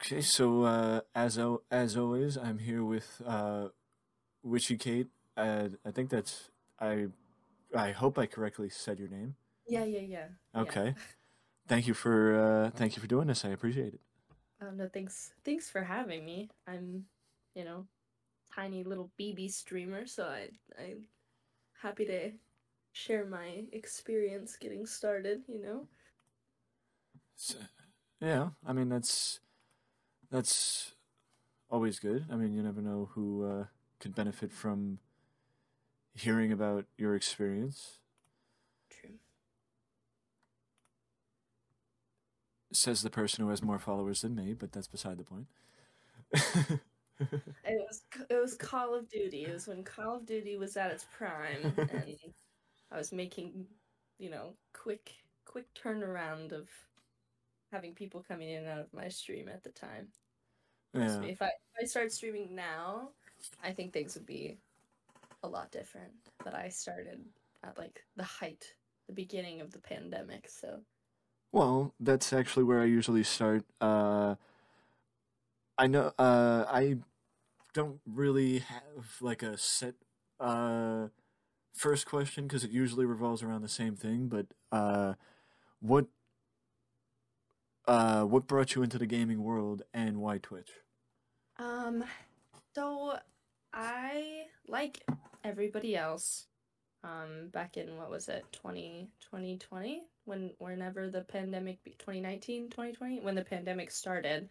Okay, so uh, as o- as always, I'm here with uh, Witchy Kait. Uh, I think that's I. I hope I correctly said your name. Yeah, yeah, yeah. yeah. Okay. Thank you for uh, thank you for doing this. I appreciate it. Oh no, thanks. Thanks for having me. I'm, you know, tiny little BB streamer, so I I'm happy to share my experience getting started. You know. So, yeah, I mean that's that's always good. I mean, you never know who uh, could benefit from hearing about your experience. True. Says the person who has more followers than me, but that's beside the point. It was it was Call of Duty. It was when Call of Duty was at its prime, and I was making, you know, quick quick turnaround of having people coming in and out of my stream at the time. Yeah. If I if I start streaming now, I think things would be a lot different. But I started at like the height, the beginning of the pandemic. So Well, that's actually where I usually start. Uh, I know uh, I don't really have like a set uh, first question because it usually revolves around the same thing. But uh, what uh, what brought you into the gaming world and why Twitch? Um, so I like everybody else. Um, back in what was it, 20, 2020? when whenever the pandemic, be- 2019, 2020, when the pandemic started,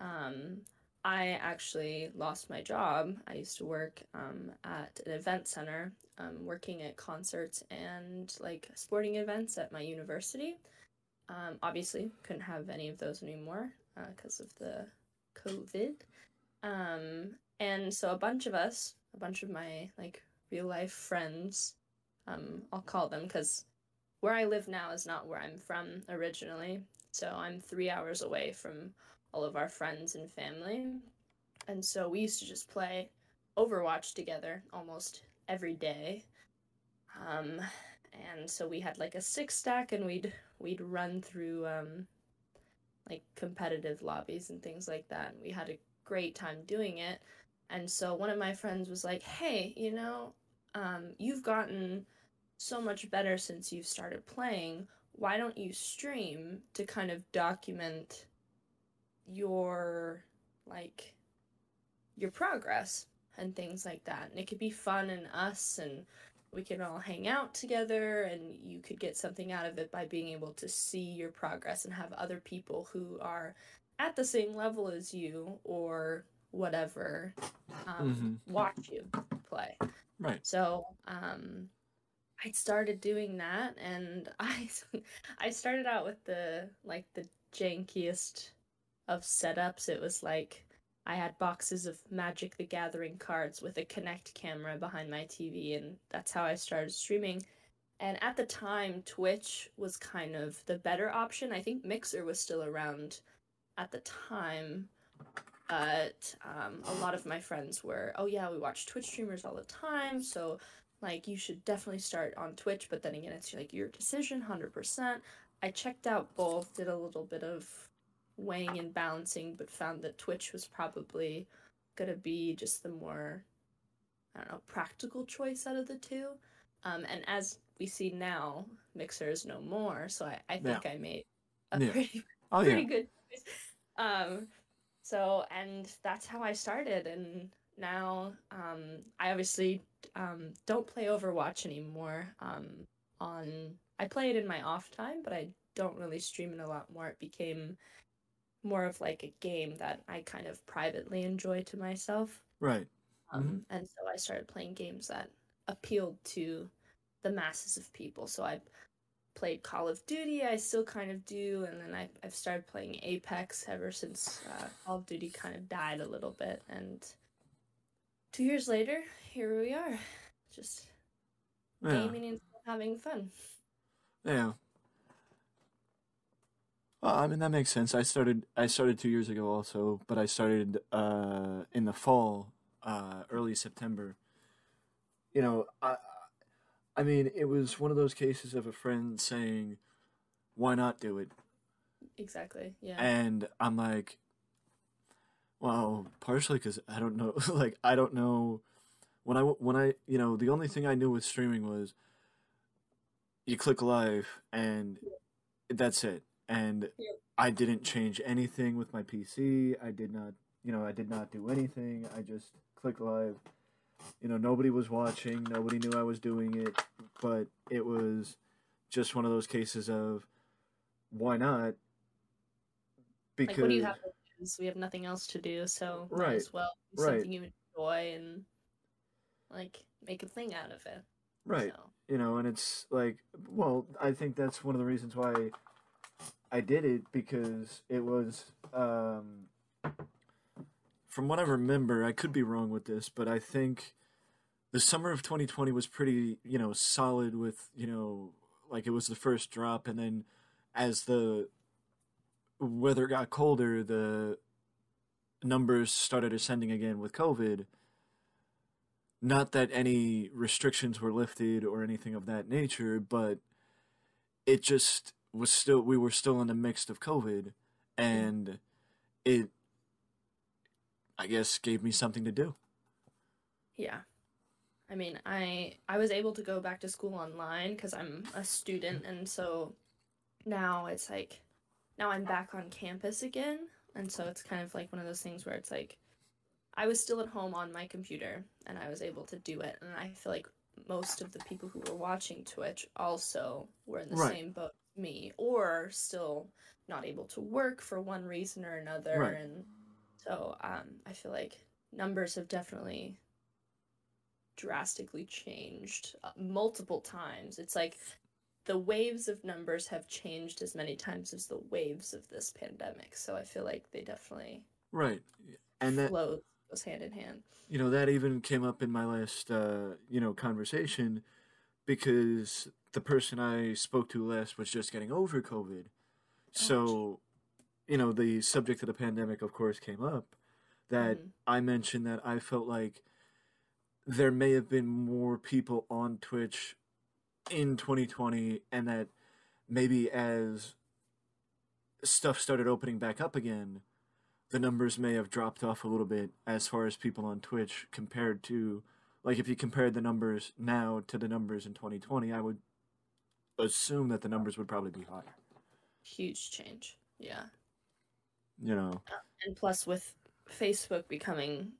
um, I actually lost my job. I used to work um, at an event center, um, working at concerts and like sporting events at my university. Um, obviously, couldn't have any of those anymore because of the COVID. Um, and so a bunch of us, a bunch of my like real life friends, um, I'll call them because where I live now is not where I'm from originally. So I'm three hours away from all of our friends and family. And so we used to just play Overwatch together almost every day. Um, and so we had like a six stack and we'd we'd run through um, like competitive lobbies and things like that. And we had a great time doing it. And so one of my friends was like, "Hey, you know, um, you've gotten so much better since you've started playing. Why don't you stream to kind of document your like your progress and things like that? And it could be fun and us and we can all hang out together and you could get something out of it by being able to see your progress and have other people who are at the same level as you or whatever um, watch you play. Right. So um, I started doing that, and I I started out with the like the jankiest of setups. It was like I had boxes of Magic the Gathering cards with a Kinect camera behind my TV, and that's how I started streaming. And at the time, Twitch was kind of the better option. I think Mixer was still around at the time, but um, a lot of my friends were, oh yeah, we watch Twitch streamers all the time, so like you should definitely start on Twitch. But then again, it's like your decision, hundred percent. I checked out both, did a little bit of weighing and balancing, but found that Twitch was probably gonna be just the more, I don't know, practical choice out of the two. Um, and as we see now, Mixer is no more, so I, I think I made a Yeah. pretty Oh pretty yeah. good choice. Um, so and that's how I started, and now um, I obviously um, don't play Overwatch anymore. Um, on I play it in my off time, but I don't really stream it a lot more. It became more of like a game that I kind of privately enjoy to myself. Right. Um, And so I started playing games that appealed to the masses of people. So I played Call of Duty, I still kind of do, and then I, I've started playing Apex ever since uh, Call of Duty kind of died a little bit. And two years later, here we are, just Yeah. gaming and having fun. Yeah. Well, I mean that makes sense. I started I started two years ago also, but I started uh in the fall, uh early September. You know, I I mean it was one of those cases of a friend saying, "Why not do it?" Exactly. Yeah. And I'm like, Well, partially because I don't know. Like I don't know when I when I you know the only thing I knew with streaming was you click live and that's it. And Yeah. I didn't change anything with my PC. I did not you know I did not do anything. I just click live. You know nobody was watching. Nobody knew I was doing it. But it was just one of those cases of why not? Like, what do you have? We have nothing else to do, so might Right, as well do right. something you enjoy and like make a thing out of it. right. So, you know and it's like well i think that's one of the reasons why i did it because it was um from what i remember i could be wrong with this but i think the summer of 2020 was pretty you know solid with you know like it was the first drop and then as the weather got colder the numbers started ascending again with covid. Not that any restrictions were lifted or anything of that nature, but it just was still we were still in the midst of COVID and it I guess gave me something to do. yeah. I mean, I I was able to go back to school online because I'm a student, and so now it's like now I'm back on campus again, and so it's kind of like one of those things where it's like I was still at home on my computer and I was able to do it, and I feel like most of the people who were watching Twitch also were in the Right. same boat me, or still not able to work for one reason or another, Right. and so um, I feel like numbers have definitely drastically changed uh, multiple times. It's like the waves of numbers have changed as many times as the waves of this pandemic. So I feel like they definitely Right. And that flow goes hand in hand. you know that even came up in my last uh you know conversation because the person I spoke to last was just getting over COVID. So, you know, the subject of the pandemic of course came up that Mhm. I mentioned that I felt like there may have been more people on Twitch in 2020 and that maybe as stuff started opening back up again the numbers may have dropped off a little bit as far as people on Twitch compared to like if you compared the numbers now to the numbers in 2020 I would assume that the numbers would probably be higher Huge change. Yeah. you know And plus with Facebook becoming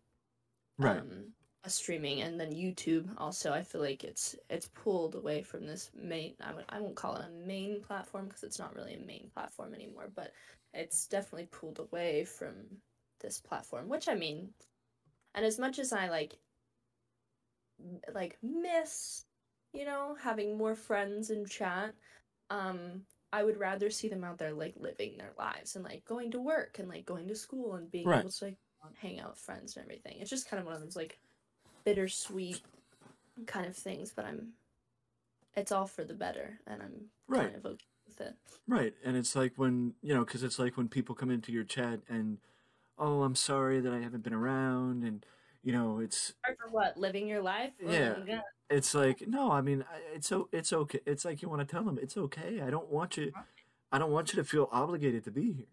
right um a streaming and then YouTube also I feel like it's it's pulled away from this main I would I won't call it a main platform because it's not really a main platform anymore but it's definitely pulled away from this platform which I mean and as much as I like like miss you know having more friends in chat um I would rather see them out there like living their lives and like going to work and like going to school and being Right. able to like hang out with friends and everything. It's just kind of one of those like bittersweet kind of things, but I'm it's all for the better and I'm Right. kind of okay with it. Right, and it's like when you know, because it's like when people come into your chat and, oh, I'm sorry that I haven't been around, and you know, it's Or for what? Living your life? Yeah. It's like no, I mean, it's so it's okay. It's like you want to tell them it's okay. I don't want you, I don't want you to feel obligated to be here.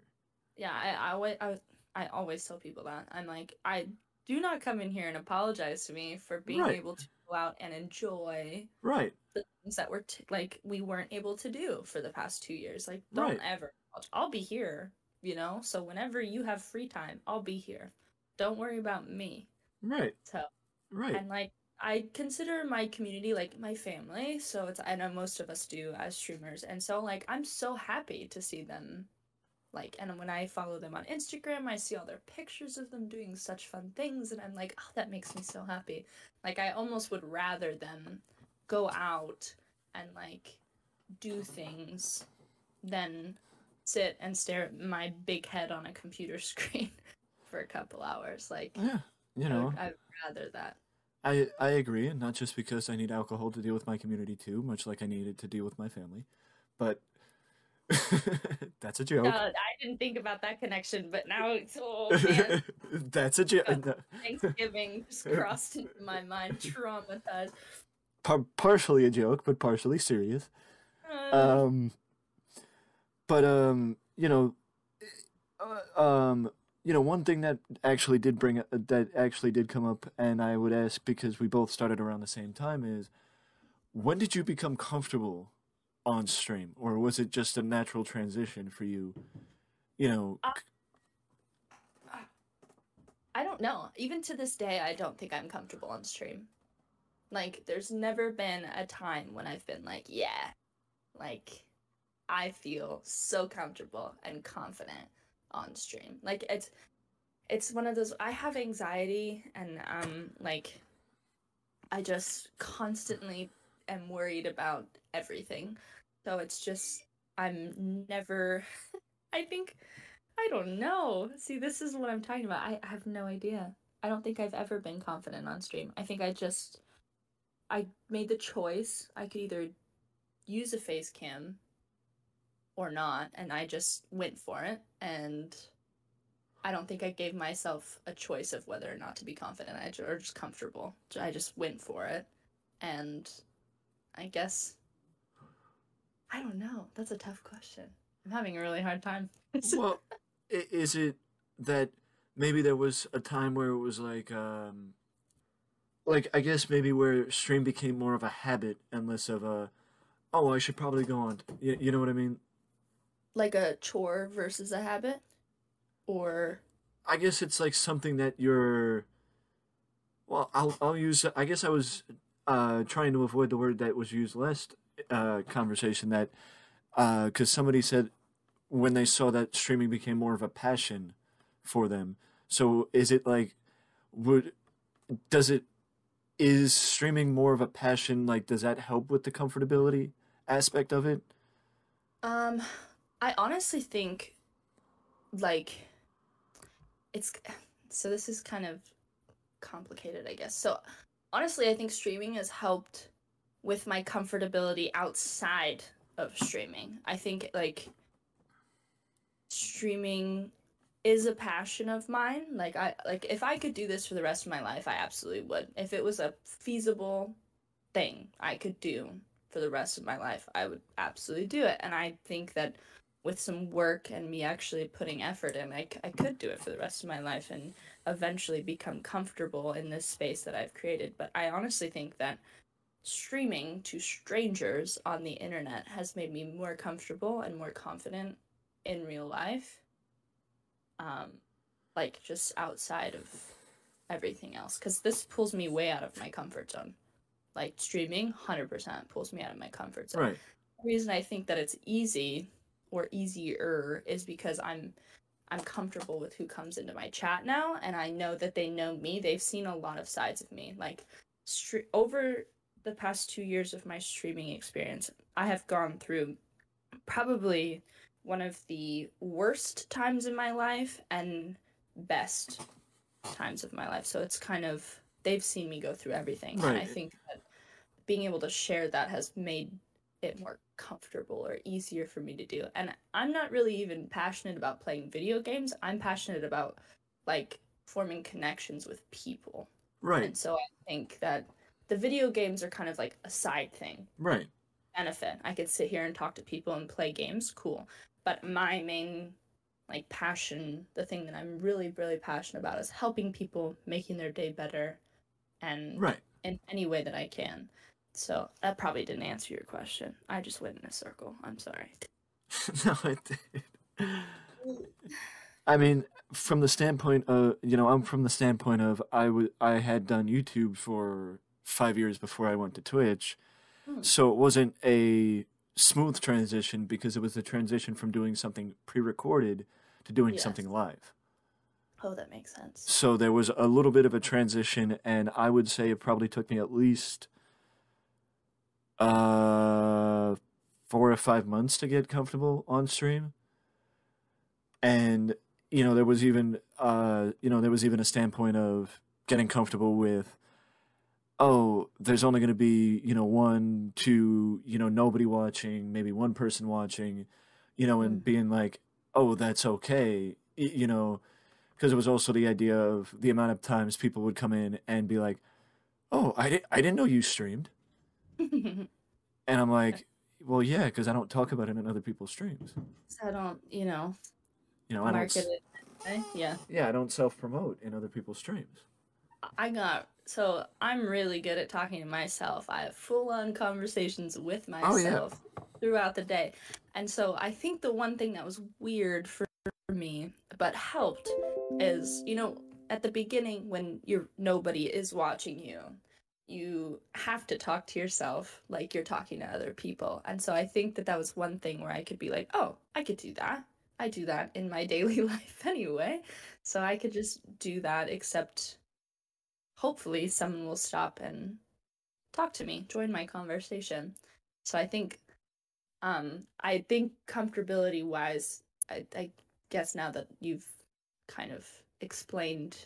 Yeah, I I always I, I always tell people that. I'm like, I do not come in here and apologize to me for being Right. able to go out and enjoy Right, the things that were t- like we weren't able to do for the past two years. Like, don't Right. ever. I'll be here, you know. So whenever you have free time, I'll be here. Don't worry about me. Right, So right, and like I consider my community like my family. So it's I know most of us do as streamers, and so like I'm so happy to see them. Like, and when I follow them on Instagram, I see all their pictures of them doing such fun things, and I'm like, oh, that makes me so happy. Like, I almost would rather them go out and like do things than sit and stare at my big head on a computer screen for a couple hours. Like, yeah. You I know, would, I'd rather that. I I agree, and not just because I need alcohol to deal with my community too, much like I needed to deal with my family, but that's a joke. No, I didn't think about that connection, but now it's oh man, that's a joke. Yeah. Thanksgiving just crossed into my mind, traumatized. Par- partially a joke, but partially serious. Uh, Um, but um, you know, uh, um, you know, one thing that actually did bring that actually did come up, and I would ask because we both started around the same time is, when did you become comfortable on stream, or was it just a natural transition for you? You know. Uh, I don't know. Even to this day, I don't think I'm comfortable on stream. Like, there's never been a time when I've been like, yeah, like, I feel so comfortable and confident on stream. Like, it's, it's one of those, I have anxiety and, um, like, I just constantly am worried about everything. So it's just, I'm never, I think, I don't know. See, this is what I'm talking about. I have no idea. I don't think I've ever been confident on stream. I think I just I made the choice. I could either use a face cam or not, and I just went for it. And I don't think I gave myself a choice of whether or not to be confident I, or just comfortable. I just went for it. And I guess I don't know. That's a tough question. I'm having a really hard time. well, is it that maybe there was a time where it was like um like I guess maybe where stream became more of a habit and less of a oh I should probably go on you, you know what I mean like a chore versus a habit? Or I guess it's like something that you're well I'll I'll use I guess I was uh trying to avoid the word that was used last uh conversation that uh cuz somebody said when they saw that streaming became more of a passion for them. So is it like would does it is streaming more of a passion like does that help with the comfortability aspect of it? Um i honestly think like it's so this is kind of complicated i guess so honestly i think streaming has helped with my comfortability outside of streaming i think like streaming is a passion of mine. Like I like if I could do this for the rest of my life, I absolutely would. If it was a feasible thing I could do for the rest of my life, I would absolutely do it. And I think that with some work and me actually putting effort in, I, I could do it for the rest of my life and eventually become comfortable in this space that I've created. But I honestly think that streaming to strangers on the internet has made me more comfortable and more confident in real life um, like just outside of everything else. Because this pulls me way out of my comfort zone. Like streaming 100% pulls me out of my comfort zone. Right. The reason i think that it's easy or easier is because i'm i'm comfortable with who comes into my chat now and i know that they know me they've seen a lot of sides of me like stre- over the past two years of my streaming experience i have gone through probably one of the worst times in my life and best times of my life. So it's kind of they've seen me go through everything. Right. And I think that being able to share that has made it more comfortable or easier for me to do. And I'm not really even passionate about playing video games. I'm passionate about like forming connections with people. Right. And so I think that the video games are kind of like a side thing. Right. Benefit. I could sit here and talk to people and play games. Cool but my main like passion the thing that i'm really really passionate about is helping people making their day better and right in any way that i can so that probably didn't answer your question i just went in a circle i'm sorry no it did i mean from the standpoint of you know i'm from the standpoint of i would i had done youtube for five years before i went to twitch hmm. so it wasn't a smooth transition because it was a transition from doing something pre-recorded to doing yes. something live. Oh, that makes sense. So there was a little bit of a transition, and I would say it probably took me at least uh, four or five months to get comfortable on stream. And you know, there was even uh, you know, there was even a standpoint of getting comfortable with oh, there's only going to be, you know, one, two, you know, nobody watching, maybe one person watching, you know, and mm. being like, oh, that's okay, you know, because it was also the idea of the amount of times people would come in and be like, oh, I, di- I didn't know you streamed. and I'm like, well, yeah, because I don't talk about it in other people's streams. So I don't, you know, you know, I don't... it say. Yeah. Yeah, I don't self promote in other people's streams. I got so I'm really good at talking to myself. I have full on conversations with oh, myself throughout the day. And so I think the one thing that was weird for me but helped is, you know, at the beginning when you're nobody is watching you, you have to talk to yourself like you're talking to other people. And so I think that that was one thing where I could be like, "Oh, I could do that." I do that in my daily life anyway. So I could just do that except hopefully someone will stop and talk to me, join my conversation. So I think um I think comfortability wise, I, I guess now that you've kind of explained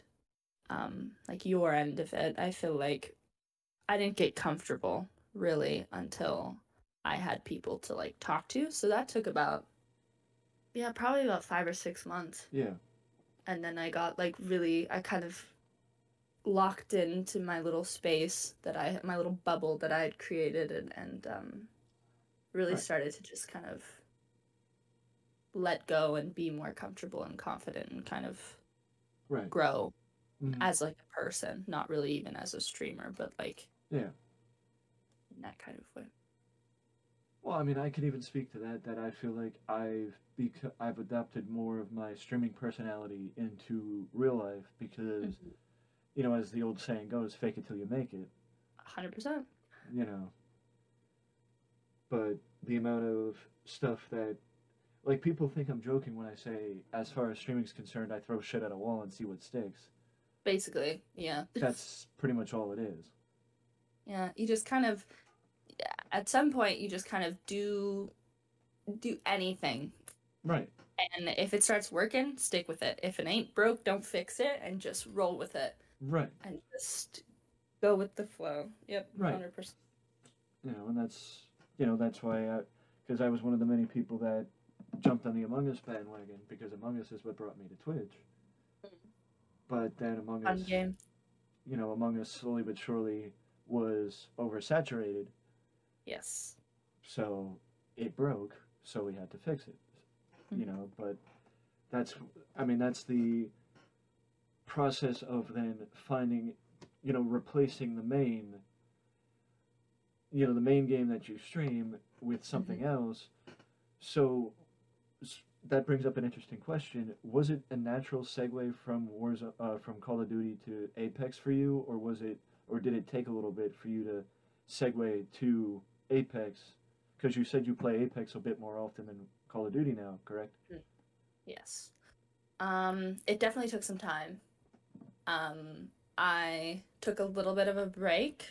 um like your end of it, I feel like I didn't get comfortable really until I had people to like talk to. So that took about yeah, probably about 5 or 6 months. Yeah. And then I got like really I kind of locked into my little space that I my little bubble that I had created and and um really Right. started to just kind of let go and be more comfortable and confident and kind of Right. grow Mhm. as like a person, not really even as a streamer, but like Yeah. in that kind of way. Well, I mean, I could even speak to that. That I feel like I've bec- I've adopted more of my streaming personality into real life because, Mhm. you know, as the old saying goes, "Fake it till you make it." 100%. You know. But the amount of stuff that, like, people think I'm joking when I say, as far as streaming's concerned, I throw shit at a wall and see what sticks. Basically, yeah. That's pretty much all it is. Yeah, you just kind of at some point you just kind of do do anything Right. and if it starts working, stick with it. If it ain't broke, don't fix it and just roll with it Right. and just go with the flow. Yep, Right. 100%. you know, and that's you know that's why I because I was one of the many people that jumped on the Among Us bandwagon because Among Us is what brought me to Twitch. Mm. But then Among Fun Us, game. you know, Among Us slowly but surely was oversaturated, Yes. so it broke, so we had to fix it. You Mhm. know, but that's I mean that's the process of then finding, you know, replacing the main you know the main game that you stream with something else so that brings up an interesting question was it a natural segue from Warzone, uh, from call of duty to apex for you or was it or did it take a little bit for you to segue to apex because you said you play apex a bit more often than call of duty now correct Yes. Um, it definitely took some time. Um, I took a little bit of a break.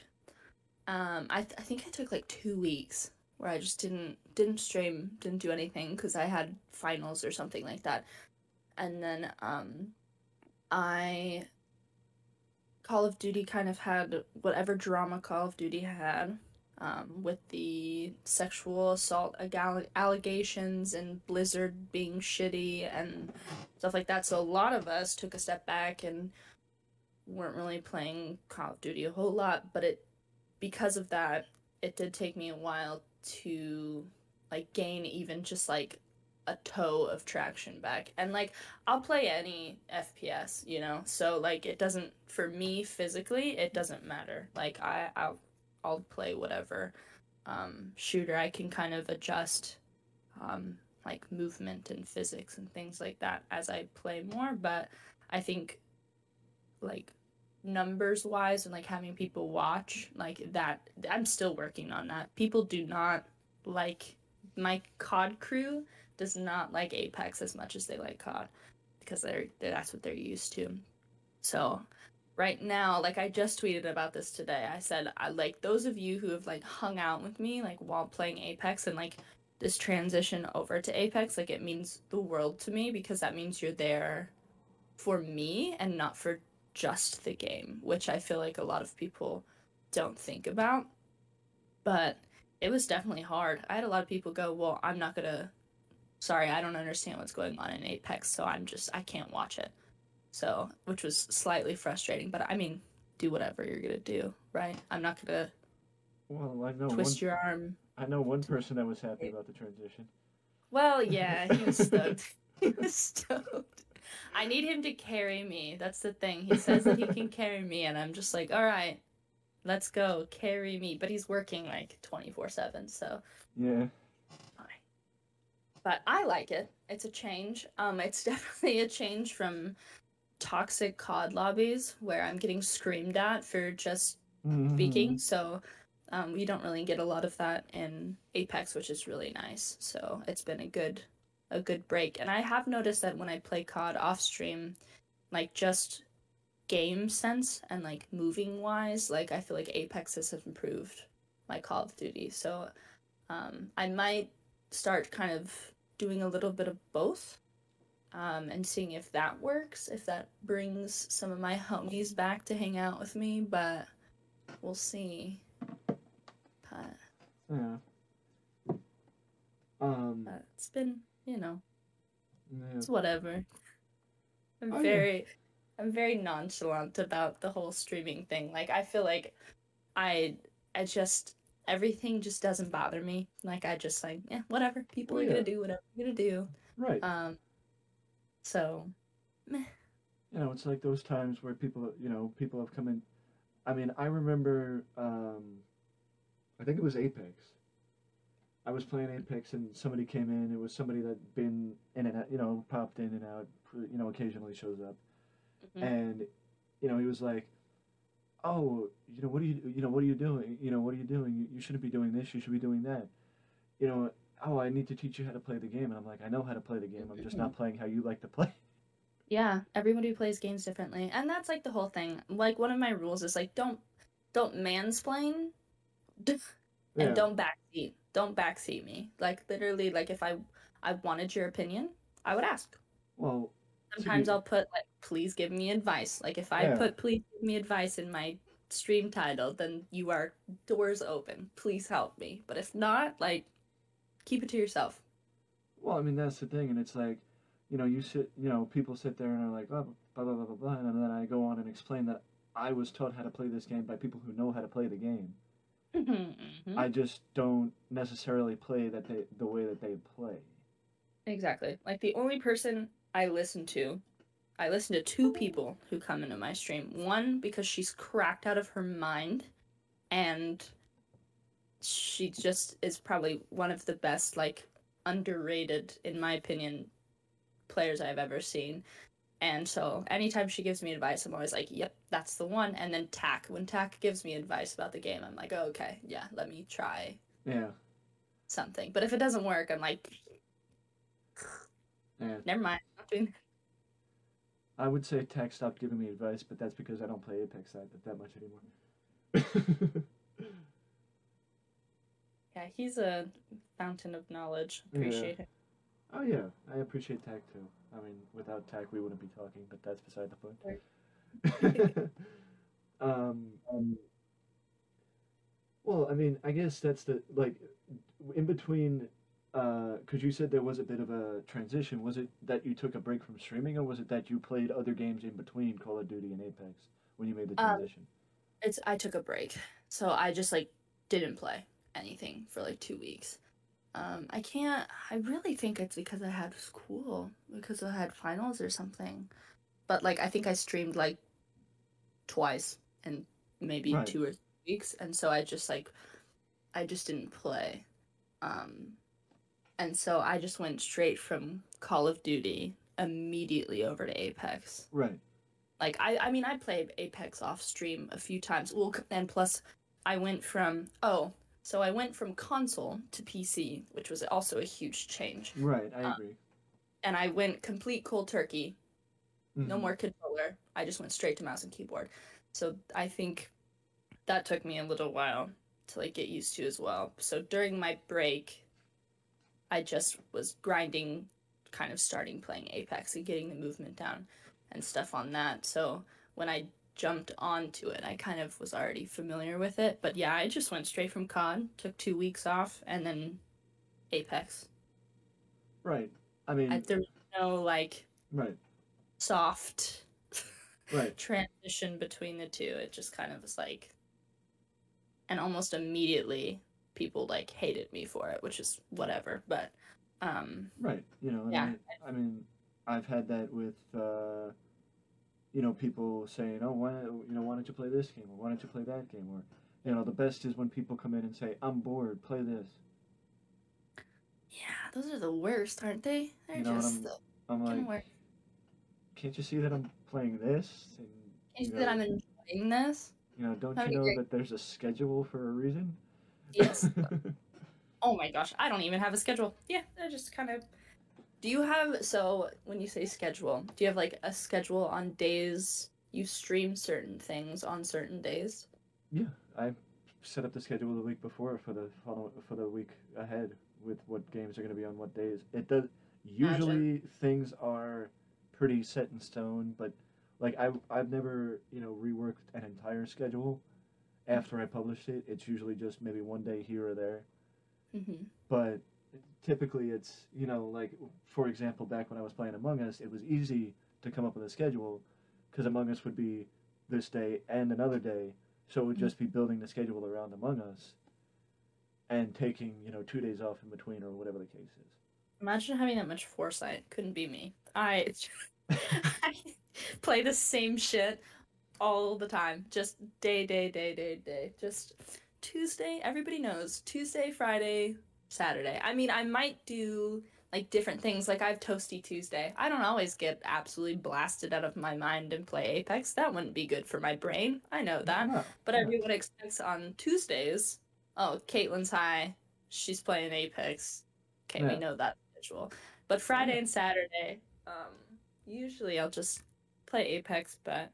Um, I, th- I think I took like two weeks where I just didn't didn't stream, didn't do anything because I had finals or something like that. And then um, I Call of Duty kind of had whatever drama Call of Duty had um, with the sexual assault allegations and Blizzard being shitty and stuff like that. So a lot of us took a step back and weren't really playing Call of Duty a whole lot. But it, because of that, it did take me a while to like gain even just like a toe of traction back. And like I'll play any FPS, you know. So like it doesn't for me physically, it doesn't matter. Like I I'll I'll play whatever um, shooter. I can kind of adjust um, like movement and physics and things like that as I play more. But I think like numbers wise and like having people watch like that, I'm still working on that. People do not like my COD crew does not like Apex as much as they like COD because they're that's what they're used to. So right now like i just tweeted about this today. I said i like those of you who have like hung out with me like while playing apex and like this transition over to apex like it means the world to me because that means you're there for me and not for just the game which i feel like a lot of people don't think about. But it was definitely hard. I had a lot of people go well i'm not gonna sorry i don't understand what's going on in apex so i'm just i can't watch it so, which was slightly frustrating, but I mean, do whatever you're gonna do, right? I'm not gonna well i know twist one, your arm. i know one person that was happy about the transition Well, yeah, he was stoked. he was stoked. I need him to carry me. That's the thing. He says that he can carry me, and I'm just like, all right, let's go, carry me. But he's working like 24 7, so. Yeah. But I like it. It's a change. Um, it's definitely a change from toxic COD lobbies where I'm getting screamed at for just Mhm. speaking. So um, we don't really get a lot of that in Apex, which is really nice. So it's been a good a good break. And I have noticed that when I play COD off stream, like just game sense and like moving wise, like I feel like Apex has improved my Call of Duty. So um, I might start kind of doing a little bit of both. Um, and seeing if that works, if that brings some of my homies back to hang out with me, but we'll see. But, Yeah. Um. but it's been, you know, yeah. it's whatever. I'm Oh, yeah. very, I'm very nonchalant about the whole streaming thing. Like I feel like I, I just everything just doesn't bother me. Like I just like, yeah, whatever. People are gonna do whatever they're gonna do. Right. Um, so you know, it's like those times where people, you know, people have come in. I mean, I remember, um, I think it was Apex. I was playing Apex and somebody came in. It was somebody that been in and out, you know, popped in and out, you know, occasionally shows up. mhm. And, you know, he was like, oh, you know, what are you, you know, what are you doing? You know, what are you doing? You, you shouldn't be doing this. You should be doing that. You know, oh, I need to teach you how to play the game. And I'm like, I know how to play the game. I'm just not playing how you like to play. Yeah, everybody plays games differently, and that's like the whole thing. Like one of my rules is like don't don't mansplain, and Yeah. don't backseat. Don't backseat me. Like literally, like if I I wanted your opinion, I would ask. Well, Sometimes I'll put like please give me advice. Like if I Yeah. put please give me advice in my stream title, then you are doors open. Please help me. But if not, like keep it to yourself. Well, I mean that's the thing, and it's like, you know, you sit, you know, people sit there and are like, oh, blah blah blah blah blah, and then I go on and explain that I was taught how to play this game by people who know how to play the game. Mhm. I just don't necessarily play that they the way that they play. Exactly. Like the only person I listen to, I listen to two people who come into my stream. One because she's cracked out of her mind and she just is probably one of the best like underrated in my opinion players I've ever seen. And so anytime she gives me advice, I'm always like, "Yep, that's the one." And then Tack, when Tack gives me advice about the game, I'm like, oh, "Okay, yeah, let me try Yeah, something." But if it doesn't work, I'm like, yeah. "Never mind, not I would say Tech stopped giving me advice, but that's because I don't play Apex that that much anymore. Yeah, he's a fountain of knowledge. Yeah. Appreciate it. oh yeah, I appreciate Tech too. I mean, without Tech, we wouldn't be talking, but that's beside the point. um, um, well, I mean, I guess that's the like in between. Because you said there was a bit of a transition. Was it that you took a break from streaming, or was it that you played other games in between Call of Duty and Apex when you made the Um, transition? It's I took a break, so I just like didn't play anything for like two weeks. Um, I can't. I really think it's because I had school, because I had finals or something. But like, I think I streamed like twice in maybe Right. two or three weeks, and so I just like, I just didn't play. Um, and so I just went straight from Call of Duty immediately over to Apex. right. Like I, I mean, I played Apex off stream a few times. Well, and plus, I went from oh, so I went from console to PC, which was also a huge change. Right. I Uh, agree. And I went complete cold turkey, no Mhm. more controller. I just went straight to mouse and keyboard. So I think that took me a little while to like get used to as well. So during my break, I just was grinding, kind of starting playing Apex and getting the movement down and stuff on that. So when I jumped onto it, I kind of was already familiar with it. But yeah, I just went straight from COD, took two weeks off, and then Apex. Right. I mean, I, there was no like right. soft Right. transition between the two. It just kind of was like, and almost immediately people like hated me for it, which is whatever. But um, Right. You know. I Yeah. Mean, I mean, I've had that with uh, you know people saying, "Oh, why you know why don't you play this game or why don't you play that game?" Or you know the best is when people come in and say, "I'm bored, play this." Yeah, those are the worst, aren't they? They're You know just I'm- the I'm like, worst. can't you see that I'm playing this? And, Can you see you that know, I'm enjoying this? you know, don't having you know great- that there's a schedule for a reason? Yes. Oh my gosh, I don't even have a schedule. Yeah, I just kind of. Do you have so when you say schedule, do you have like a schedule on days you stream certain things on certain days? Yeah, I set up the schedule the week before for the follow, for the week ahead with what games are going to be on what days. It does usually things are pretty set in stone, but like I I've never you know reworked an entire schedule after I published it. It's usually just maybe one day here or there, Mm-hmm. but typically it's you know like for example back when I was playing Among Us, it was easy to come up with a schedule because Among Us would be this day and another day, so it would Mhm. just be building the schedule around Among Us and taking you know two days off in between or whatever the case is. Imagine having that much foresight. Couldn't be me. I, I play the same shit all the time. Just day, day, day, day, day. Just Tuesday. Everybody knows Tuesday, Friday, Saturday. I mean, I might do like different things. Like I have Toasty Tuesday. I don't always get absolutely blasted out of my mind and play Apex. That wouldn't be good for my brain. I know that. No, But everyone expects on Tuesdays, oh, Caitlin's high. She's playing Apex. Okay, we know that schedule. But Friday Yeah. and Saturday, um, usually I'll just play Apex, but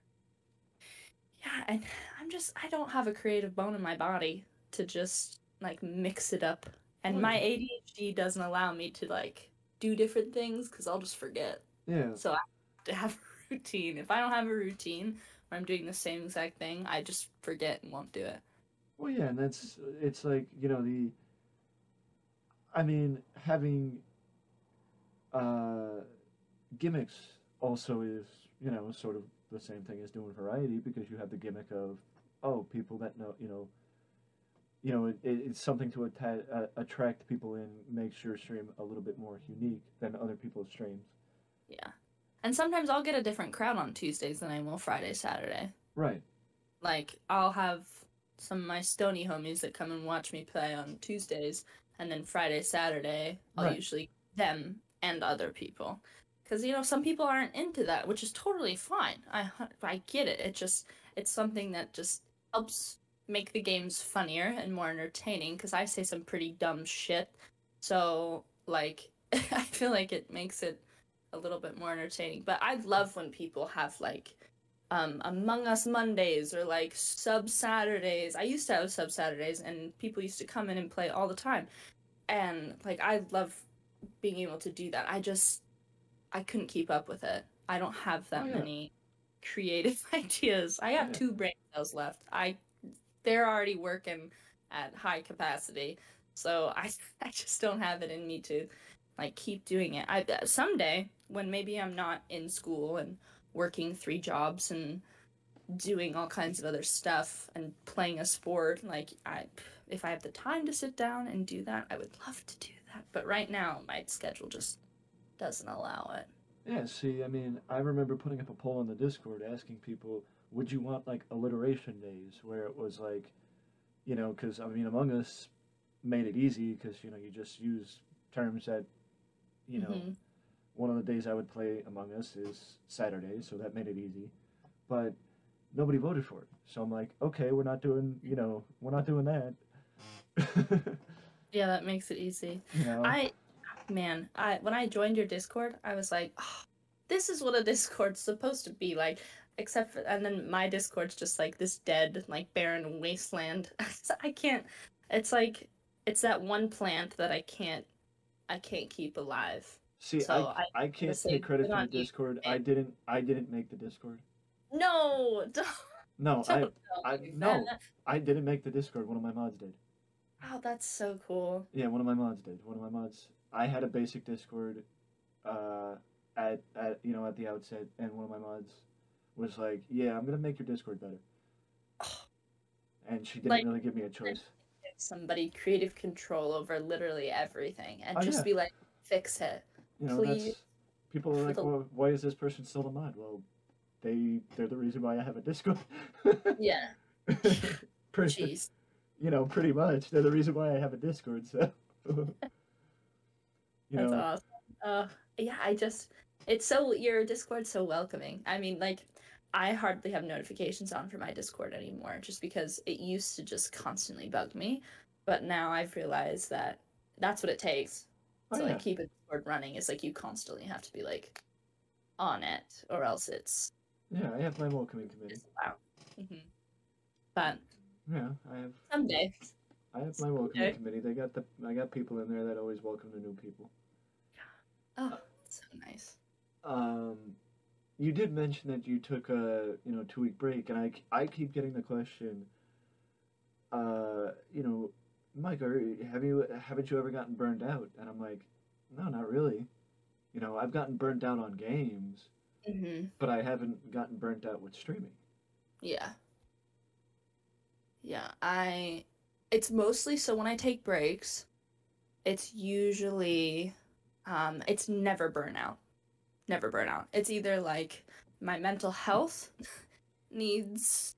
yeah, and I'm just I don't have a creative bone in my body to just like mix it up. And my. ADHD doesn't allow me to like do different things because I'll just forget. Yeah, So I have to have a routine. If I don't have a routine where I'm doing the same exact thing, I just forget and won't do it. Well, yeah, and that's it's like you know the. I mean, having uh, gimmicks also is you know sort of the same thing as doing variety because you have the gimmick of oh people that know you know. You know, it, it, it's something to atta- uh, attract people in, makes your stream a little bit more unique than other people's streams. Yeah. And sometimes I'll get a different crowd on Tuesdays than I will Friday, Saturday. Right. Like I'll have some of my stony homies that come and watch me play on Tuesdays, and then Friday, Saturday, I'll Right. usually them and other people. Because you know some people aren't into that, which is totally fine. I I get it. It just it's something that just helps make the games funnier and more entertaining. Because I say some pretty dumb shit, so like I feel like it makes it a little bit more entertaining. But I love when people have like um, Among Us Mondays or like Sub Saturdays. I used to have Sub Saturdays, and people used to come in and play all the time. And like, I love being able to do that. I just, I couldn't keep up with it. I don't have that Oh, yeah. many creative ideas. I have Yeah. two brain cells left. I, they're already working at high capacity, so I, I just don't have it in me to, like, keep doing it. I uh, someday when maybe I'm not in school and working three jobs and doing all kinds of other stuff and playing a sport like i if i have the time to sit down and do that i would love to do that but right now my schedule just doesn't allow it Yeah, see, I mean, I remember putting up a poll on the Discord asking people, would you want like alliteration days where it was like, you know, because I mean, Among Us made it easy because, you know, you just use terms that, you know, Mhm. one of the days I would play Among Us is Saturday, so that made it easy. But nobody voted for it. So I'm like, okay, we're not doing, you know, we're not doing that. yeah that makes it easy you know? i man i when i joined your discord i was like oh, this is what a discord's supposed to be like except for and then my discord's just like this dead like barren wasteland i can't it's like it's that one plant that i can't i can't keep alive See, so I, I can't take credit for the. Discord. I didn't I didn't make the Discord. no don't, No, don't I I- no. that. I didn't make the Discord. One of my mods did. oh that's so cool Yeah, one of my mods did. One of my mods. I had a basic Discord, uh, at at you know at the outset, and one of my mods was like, "Yeah, I'm gonna make your Discord better," and she didn't Like- really give me a choice. somebody creative control over literally everything and Oh, just yeah. be like fix it You know, please. that's People are like, well, why is this person still a mod? Well, they they're the reason why I have a Discord. Yeah. pretty, Jeez. you know, pretty much. They're the reason why I have a Discord. So, you That's know, awesome. Uh, yeah, I just it's so your Discord's so welcoming. I mean, like I hardly have notifications on for my Discord anymore, just because it used to just constantly bug me. But now I've realized that that's what it takes oh, to yeah. like keep a Discord running. Is like you constantly have to be like on it, or else it's yeah, I have my welcoming committee. wow. hmm But Yeah, I have someday, I have my welcoming Okay. committee. They got the I got people in there that always welcome the new people. Yeah. Oh, so nice. Um, you did mention that you took a you know two week break, and I I keep getting the question. Uh, you know, Mike, are, have you haven't you ever gotten burned out? And I'm like, no, not really. You know, I've gotten burnt out on games, hmm but I haven't gotten burnt out with streaming. Yeah. Yeah, I it's mostly so when I take breaks, it's usually um it's never burnout. Never burnout. It's either like my mental health needs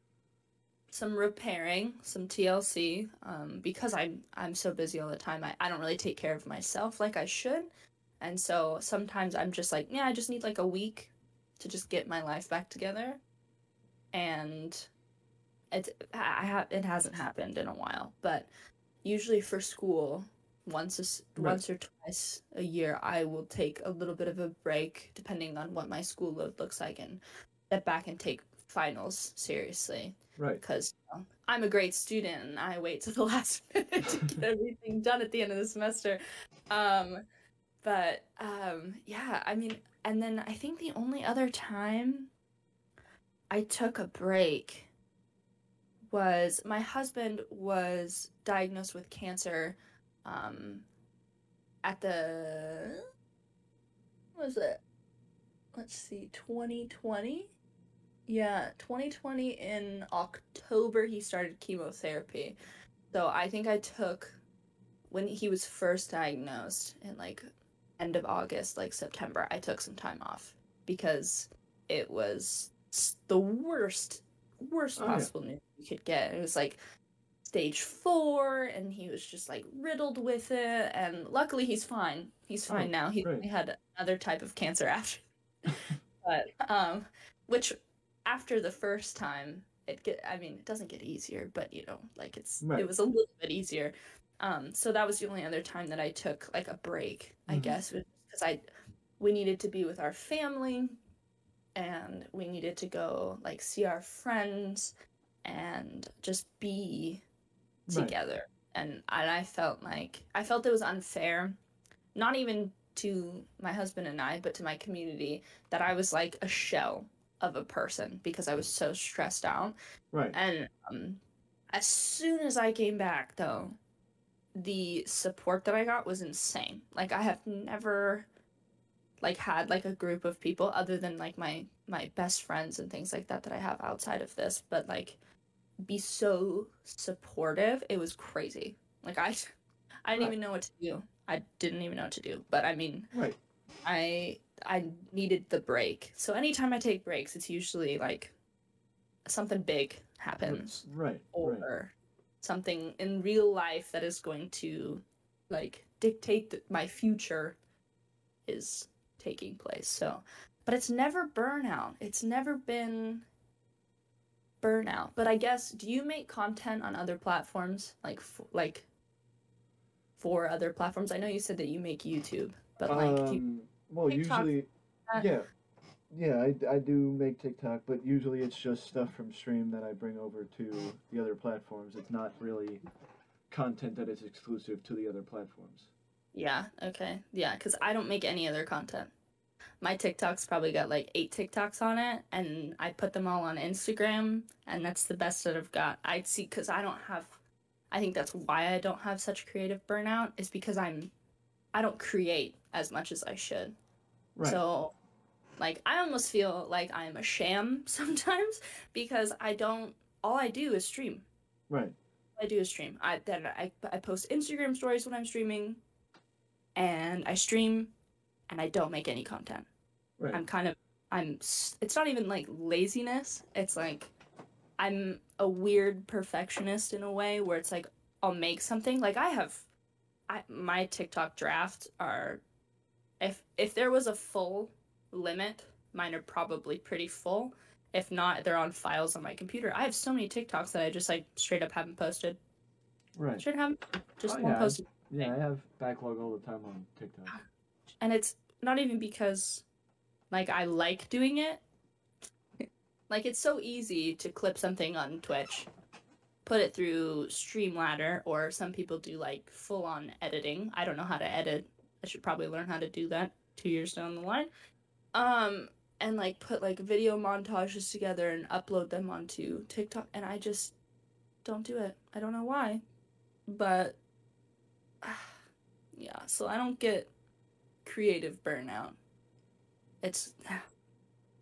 some repairing, some TLC, um, because I'm I'm so busy all the time. I, I don't really take care of myself like I should. And so sometimes I'm just like, yeah, I just need like a week to just get my life back together. And it's I have it hasn't happened in a while, but usually for school, once a Right. once or twice a year, I will take a little bit of a break depending on what my school load looks like and step back and take finals seriously Right. because you know, I'm a great student and I wait to the last minute to get everything done at the end of the semester. Um, but um, yeah, I mean, and then I think the only other time I took a break was my husband was diagnosed with cancer um, at the what was it? Let's see, 2020. Yeah, 2020 in October he started chemotherapy. So I think I took when he was first diagnosed in like end of August, like September, I took some time off because it was the worst worst Oh, yeah. possible news you could get. It was like stage 4 and he was just like riddled with it and luckily he's fine. He's Oh, fine now. He, great. had another type of cancer after. but um which after the first time it get i mean it doesn't get easier but you know like it's Right. it was a little bit easier um so that was the only other time that i took like a break i Mhm. guess because i we needed to be with our family and we needed to go like see our friends and just be Right. together and and i felt like i felt it was unfair not even to my husband and i but to my community that i was like a shell of a person because I was so stressed out. Right. And um, as soon as I came back, though, the support that I got was insane. Like I have never like had like a group of people other than like my my best friends and things like that that I have outside of this, but like be so supportive. It was crazy. Like I I didn't Right. even know what to do. I didn't even know what to do. But I mean, Right. I I needed the break. So anytime I take breaks, it's usually like something big happens Right. Right. or something in real life that is going to like dictate that my future is taking place. So, but it's never burnout. It's never been burnout. But I guess do you make content on other platforms like f- like for other platforms? I know you said that you make YouTube, but like do you um, well, TikTok, usually, uh, yeah, yeah, I, I do make TikTok, but usually it's just stuff from stream that I bring over to the other platforms. It's not really content that is exclusive to the other platforms. Yeah, okay. Yeah, because I don't make any other content. My TikTok's probably got like eight TikToks on it, and I put them all on Instagram, and that's the best that I've got. I'd see, because I don't have, I think that's why I don't have such creative burnout, is because I'm, I don't create as much as I should. Right. So, like, I almost feel like I'm a sham sometimes because I don't, all I do is stream. right. I do is stream. I then I I post Instagram stories when I'm streaming, and I stream, and I don't make any content. Right. I'm kind of I'm it's not even like laziness. It's like I'm a weird perfectionist in a way where it's like I'll make something like I have I my TikTok drafts are if if there was a full limit, mine are probably pretty full. If not, they're on files on my computer. I have so many TikToks that I just like straight up haven't posted. Right. Straight haven't just Oh, won't yeah. post Yeah, I have backlog all the time on TikTok. and it's not even because like I like doing it. like it's so easy to clip something on Twitch, put it through Streamladder, or some people do like full on editing. I don't know how to edit. I should probably learn how to do that two years down the line. Um, and like put like video montages together and upload them onto TikTok, and I just don't do it. I don't know why, but yeah. So I don't get creative burnout. It's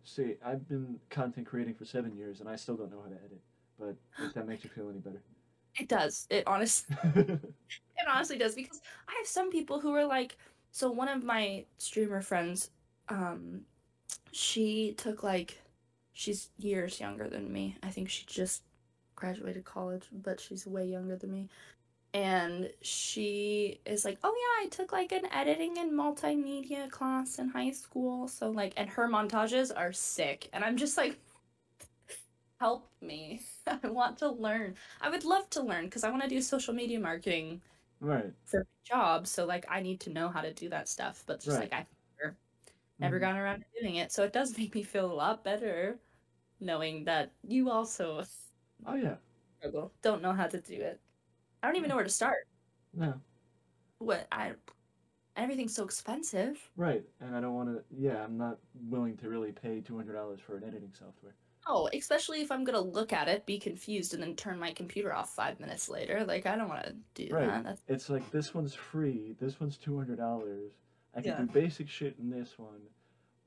See, I've been content creating for seven years and I still don't know how to edit. But if that makes you feel any better. it does. It honestly it honestly does because I have some people who are like so one of my streamer friends um she took like she's years younger than me. I think she just graduated college, but she's way younger than me. And she is like, "Oh yeah, I took like an editing and multimedia class in high school." So like and her montages are sick. And I'm just like help me. I want to learn. I would love to learn because I want to do social media marketing right. for my job. So like I need to know how to do that stuff. But just Right. like I never, never Mhm. gotten around to doing it. So it does make me feel a lot better knowing that you also Oh yeah. struggle, don't know how to do it. I don't even know where to start. No. What I everything's so expensive. Right. And I don't wanna yeah, I'm not willing to really pay two hundred dollars for an editing software. Oh, especially if I'm gonna look at it, be confused, and then turn my computer off five minutes later. Like I don't want to do Right. that. That's It's like this one's free, this one's two hundred dollars. I can Yeah. do basic shit in this one,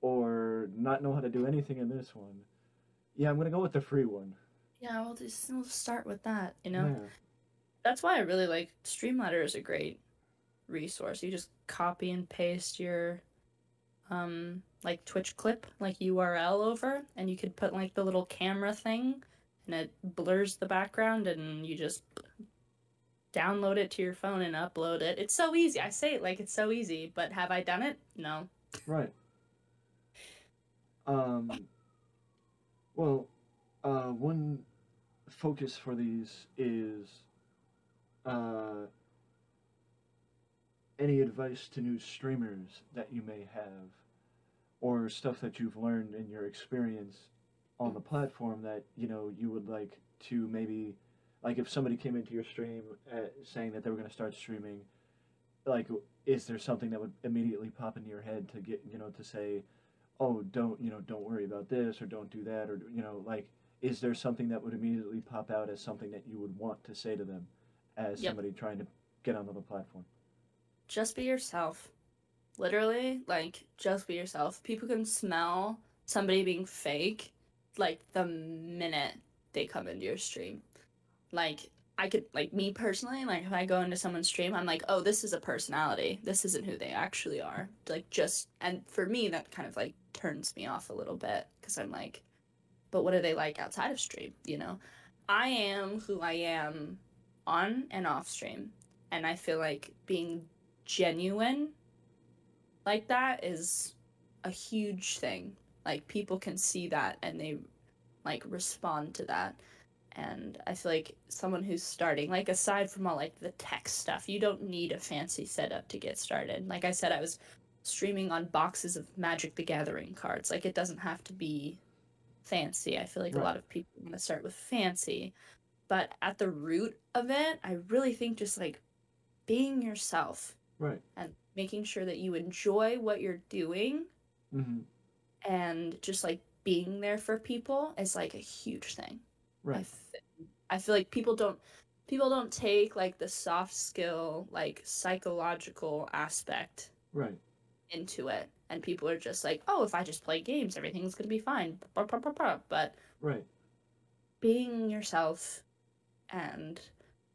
or not know how to do anything in this one. Yeah, I'm gonna go with the free one. yeah. We'll just we'll start with that. You know. Yeah. That's why I really like Streamladder is a great resource. You just copy and paste your um like Twitch clip like URL over and you could put like the little camera thing and it blurs the background and you just download it to your phone and upload it. It's so easy. I say it like it's so easy, but have I done it? No. Right. Um. Well, uh, one focus for these is uh, any advice to new streamers that you may have, or stuff that you've learned in your experience on the platform that you know you would like to maybe, like, if somebody came into your stream uh, saying that they were going to start streaming, like, is there something that would immediately pop into your head to get you know to say oh don't you know don't worry about this or don't do that or you know like is there something that would immediately pop out as something that you would want to say to them as Yep. somebody trying to get onto the platform just be yourself. Literally, like, just be yourself. People can smell somebody being fake, like, the minute they come into your stream. Like, I could, like, me personally, like, if I go into someone's stream, I'm like, oh, this is a personality. This isn't who they actually are. Like, just, and for me, that kind of, like, turns me off a little bit because I'm like, but what are they like outside of stream, you know? I am who I am on and off stream. And I feel like being genuine like that is a huge thing. Like people can see that and they like respond to that. And I feel like someone who's starting, like aside from all like the tech stuff, you don't need a fancy setup to get started. Like I said, I was streaming on boxes of Magic the Gathering cards. Like it doesn't have to be fancy. I feel like a lot of people want to start with fancy. But at the root of it, I really think just like being yourself right. and making sure that you enjoy what you're doing mm-hmm. and just like being there for people is like a huge thing. I, right. f- I feel like people don't people don't take like the soft skill like psychological aspect right. into it. And people are just like oh if i just play games everything's going to be fine. But right. being yourself and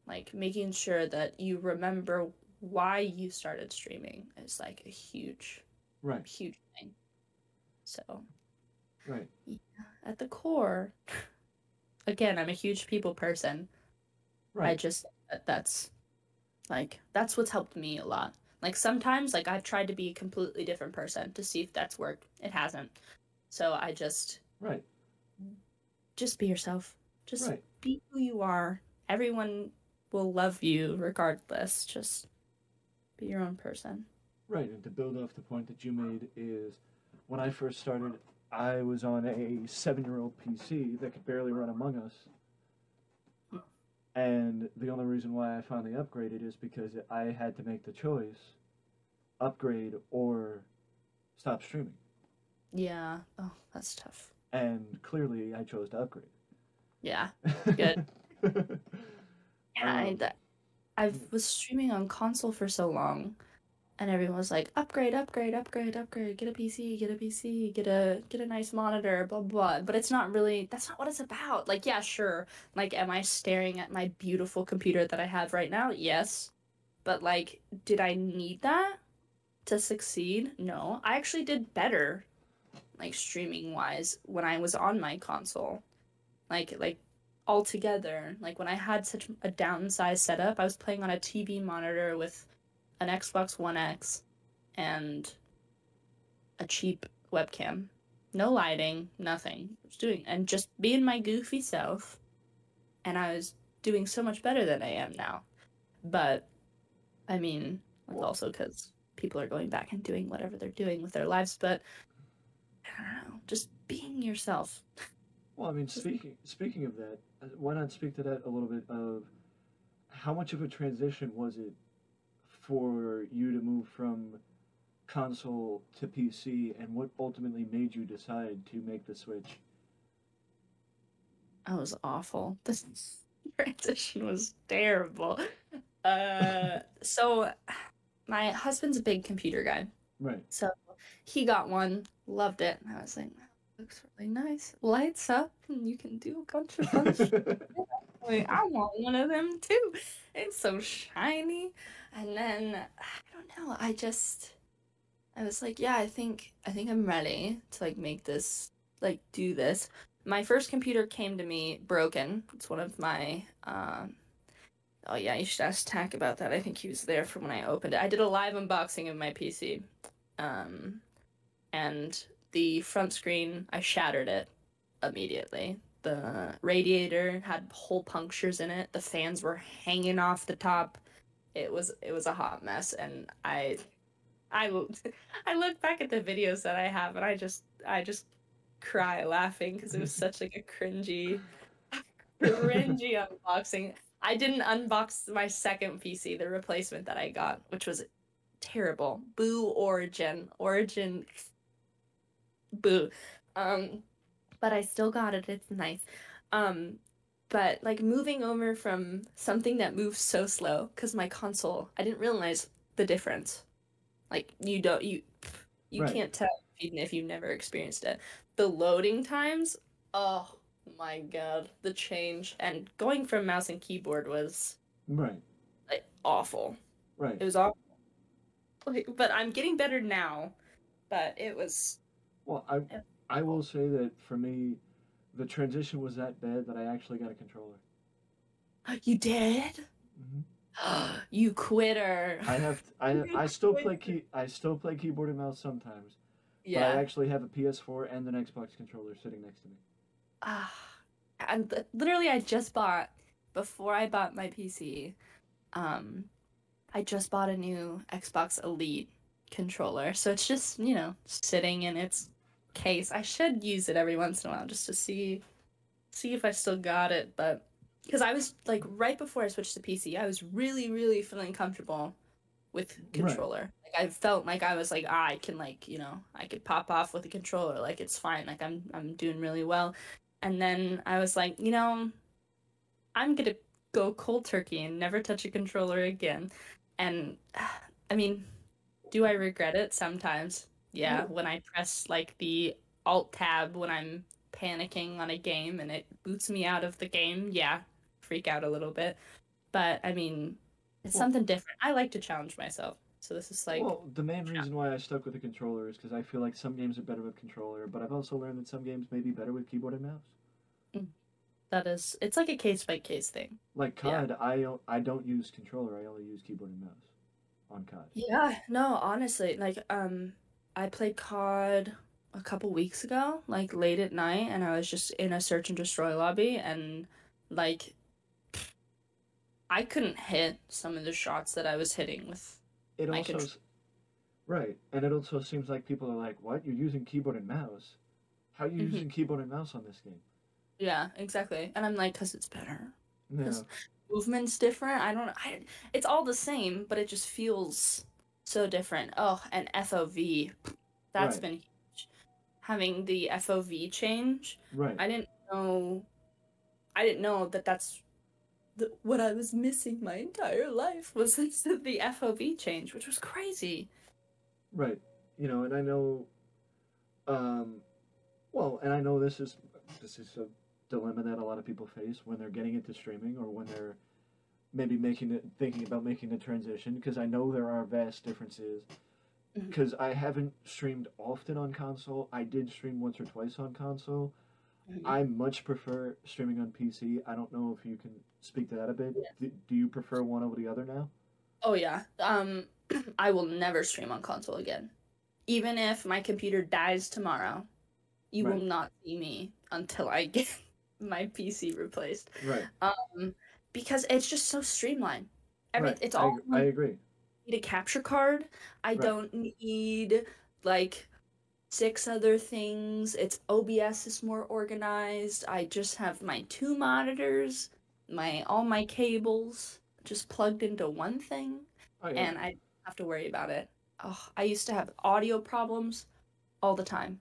like making sure that you remember why you started streaming is like a huge right huge thing So Right. at the core, again, I'm a huge people person. Right. I just that's like that's what's helped me a lot. Like sometimes like I've tried to be a completely different person to see if that's worked. It hasn't. So I just right. just be yourself. Just Right. be who you are. Everyone will love you regardless. Just be your own person. Right, and to build off the point that you made is when I first started, I was on a seven-year-old PC that could barely run Among Us, and the only reason why I finally upgraded is because I had to make the choice: upgrade or stop streaming. Yeah. Oh, that's tough. And clearly, I chose to upgrade. Yeah. Good. Yeah, I, Um, I was streaming on console for so long, and everyone was like, "Upgrade, upgrade, upgrade, upgrade. Get a PC, get a PC, get a get a nice monitor, blah blah." blah." But it's not really. That's not what it's about. Like, yeah, sure. Like, am I staring at my beautiful computer that I have right now? Yes. But like, did I need that to succeed? No. I actually did better, like streaming wise, when I was on my console. Like, like altogether. Like when I had such a downsized setup, I was playing on a TV monitor with an Xbox One X and a cheap webcam. No lighting, nothing. I was doing and just being my goofy self. And I was doing so much better than I am now. But I mean, it's also because people are going back and doing whatever they're doing with their lives. But I don't know, just being yourself. Well, I mean, speaking speaking of that, uh, why not speak to that a little bit of how much of a transition was it for you to move from console to PC, and what ultimately made you decide to make the switch? That was awful. This transition was terrible. Uh, so my husband's a big computer guy, Right. so he got one, loved it, and I was like, "That looks really nice. Lights up, and you can do a bunch of fun shit." Like, I want one of them too. It's so shiny. And then I don't know. I just I was like, yeah, I think I think I'm ready to like make this like do this. My first computer came to me broken. It's one of my um Oh yeah, you should ask Tack about that. I think he was there for when I opened it. I did a live unboxing of my PC. Um and the front screen, I shattered it immediately. The radiator had hole punctures in it. The fans were hanging off the top. It was it was a hot mess, and I, I, I look back at the videos that I have, and I just I just cry laughing because it was such like a cringy, cringy unboxing. I didn't unbox my second PC, the replacement that I got, which was terrible. Boo Origin. Origin boo. Um but I still got it. It's nice. Um but like moving over from something that moves so slow cuz my console, I didn't realize the difference. Like you don't you you Right. can't tell even if you've never experienced it. The loading times, oh my god, the change and going from mouse and keyboard was Right. like awful. Right. It was awful. Like, but I'm getting better now. But it was Well, I I will say that for me, the transition was that bad that I actually got a controller. you did? hmm you quitter. I have I I still play key I still play keyboard and mouse sometimes, but I actually have a PS4 and an Xbox controller sitting next to me. Ah, and th- literally, I just bought before I bought my PC. Um, I just bought a new Xbox Elite controller, so it's just you know sitting in its case. I should use it every once in a while just to see see if I still got it, but because I was like right before I switched to PC, I was really really feeling comfortable with controller. Like I felt like I was like ah, I can like you know I could pop off with a controller like it's fine like I'm I'm doing really well, and then I was like you know I'm gonna go cold turkey and never touch a controller again, and I mean, do I regret it sometimes? Yeah, Yeah. when I press like the alt tab when I'm panicking on a game and it boots me out of the game, yeah, freak out a little bit. But I mean, it's Well- something different. I like to challenge myself. So this is like well, the main reason why I stuck with the controller is because I feel like some games are better with controller, but I've also learned that some games may be better with keyboard and mouse. that is it's like a case by case thing. Like COD, Yeah. COD, I don't use controller. I only use keyboard and mouse on COD. Yeah, no, honestly, like um I played COD a couple weeks ago, like late at night, and I was just in a search and destroy lobby and like I couldn't hit some of the shots that I was hitting with It also, contr- right, and it also seems like people are like, "What? You're using keyboard and mouse? How are you Mhm. using keyboard and mouse on this game?" Yeah, exactly. And I'm like, cause it's better. Yeah, 'Cause Movement's different. I don't I it's all the same, but it just feels so different. Oh, and FOV. That's Right. been huge. Having the FOV change right, I didn't know. I didn't know that that's the, what I was missing my entire life was this, the FOV change, which was crazy. right. You know, and I know, um, well, and I know this is this is a dilemma that a lot of people face when they're getting into streaming or when they're maybe making it thinking about making the transition because I know there are vast differences because I haven't streamed often on console. I did stream once or twice on console. Mhm. I much prefer streaming on PC. I don't know if you can speak to that a bit. Yes. Do, do you prefer one over the other now? Oh yeah. Um, I will never stream on console again, even if my computer dies tomorrow. You will not see me until I get my PC replaced. Right. Um, because it's just so streamlined. Every right. it's I, all ag- I agree. need a capture card. I Right. don't need like six other things. It's OBS is more organized. I just have my two monitors, my all my cables just plugged into one thing Oh, yeah. and I don't have to worry about it. Oh, I used to have audio problems all the time.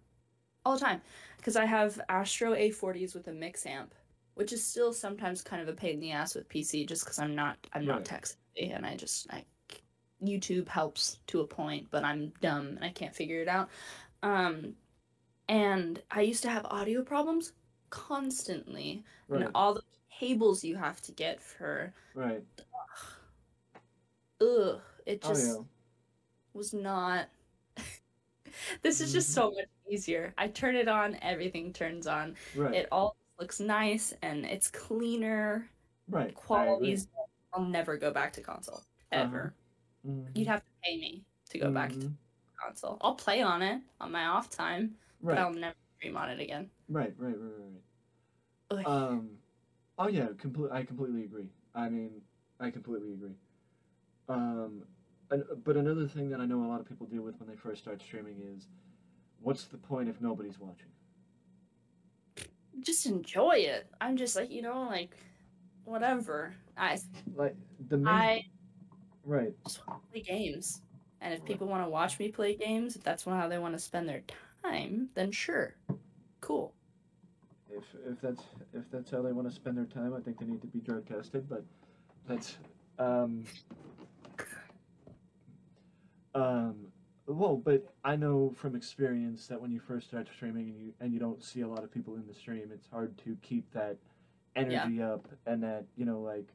All the time because I have Astro A40s with a mix amp, which is still sometimes kind of a pain in the ass with PC just cuz I'm not I'm not Right. tech savvy and I just I YouTube helps to a point, but I'm dumb and I can't figure it out. Um and I used to have audio problems constantly right. and all the cables you have to get for right. ugh it Oh just yeah. was not this is just Mhm. so much easier i turn it on everything turns on Right. it all looks nice and it's cleaner right. qualities i'll never go back to console ever hmm you'd have to pay me to go back to console i'll play on it on my off time Right. but i'll never stream on it again right. Right. Right. Right. Right. Um. Oh yeah. Complete. I completely agree. I mean, I completely agree. Um. And, but another thing that I know a lot of people deal with when they first start streaming is, what's the point if nobody's watching? Just enjoy it i'm just like you know like whatever i Like the main. i Right. just want to play games. And if Right. people want to watch me play games, if that's how they want to spend their time, then sure. Cool. If if that's if that's how they want to spend their time, I think they need to be drug tested. But that's um um well, but I know from experience that when you first start streaming and you and you don't see a lot of people in the stream, it's hard to keep that energy up and that you know like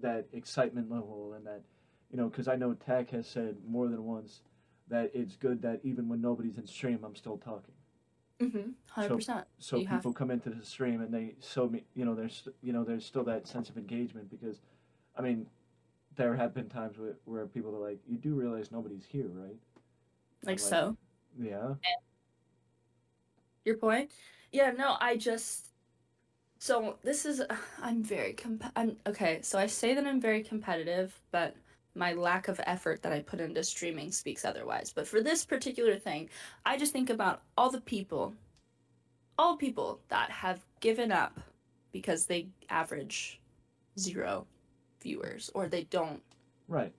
that excitement level and that you know because I know Tech has said more than once that it's good that even when nobody's in stream, I'm still talking. Mm-hmm. Hundred percent. so You have- people come into the stream and they so me you know there's you know there's still that sense of engagement because i mean there have been times where, where people are like you do realize nobody's here right Like like- so. yeah Your point? Yeah. No. I just. So this is. I'm very comp. I'm okay. So I say that I'm very competitive, but my lack of effort that I put into streaming speaks otherwise. But for this particular thing, I just think about all the people, all people that have given up because they average zero viewers or they don't right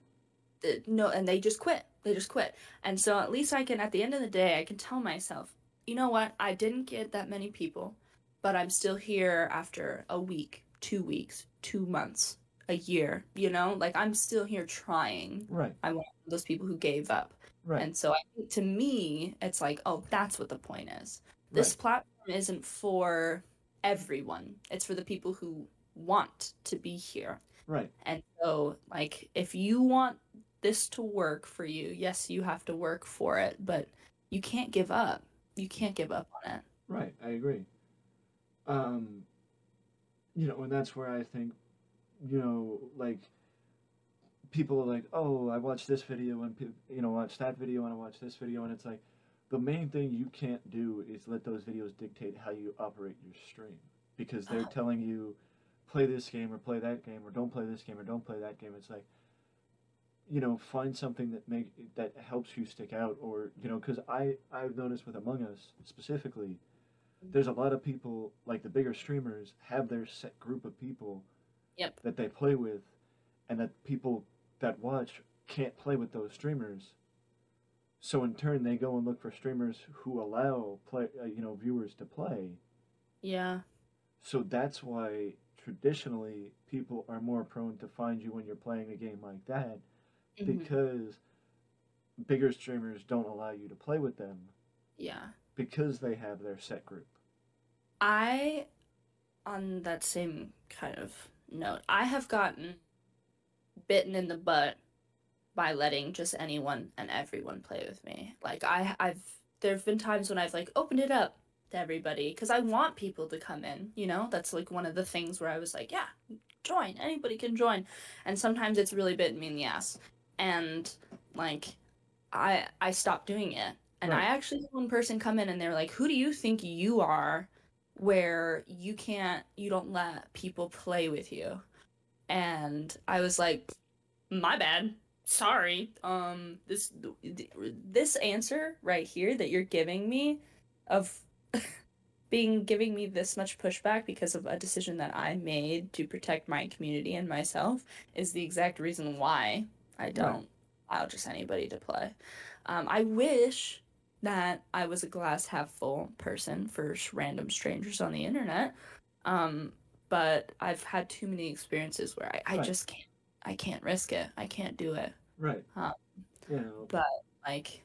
no and they just quit. They just quit. And so at least i can at the end of the day i can tell myself you know what? I didn't get that many people but i'm still here after a week two weeks two months a year you know? Like i'm still here trying. Right. I'm those people who gave up. Right. And so i think to me it's like oh that's what the point is. This right. platform isn't for everyone. It's for the people who want to be here. Right. And so, like, if you want this to work for you, yes, you have to work for it, but you can't give up. You can't give up on it. Right, I agree. Um, you know, and that's where I think, you know, like people are like, oh, I watched this video and you know, watch that video and I watch this video, and it's like the main thing you can't do is let those videos dictate how you operate your stream because they're Uh, telling you play this game or play that game or don't play this game or don't play that game. It's like you know find something that make that helps you stick out or you know because i i've noticed with among us specifically there's a lot of people like the bigger streamers have their set group of people Yep. that they play with and that people that watch can't play with those streamers so in turn they go and look for streamers who allow play uh, you know viewers to play Yeah. so that's why traditionally people are more prone to find you when you're playing a game like that Mhm. because bigger streamers don't allow you to play with them Yeah. because they have their set group. I, on that same kind of note, I have gotten bitten in the butt by letting just anyone and everyone play with me. Like I, I've there have been times when I've like opened it up to everybody because I want people to come in. You know, that's like one of the things where I was like, yeah, join. Anybody can join, and sometimes it's really bitten me in the ass, and like, I I stopped doing it. And I actually had one person come in and they're like, "Who do you think you are where you can't you don't let people play with you? And i was like my bad. Sorry. Um this this answer right here that you're giving me of being giving me this much pushback because of a decision that i made to protect my community and myself is the exact reason why i don't allow just anybody to play um, i wish that I was a glass half full person for random strangers on the internet. Um, but I've had too many experiences where I, I Right. just can't I can't risk it. I can't do it. Right. You know, But like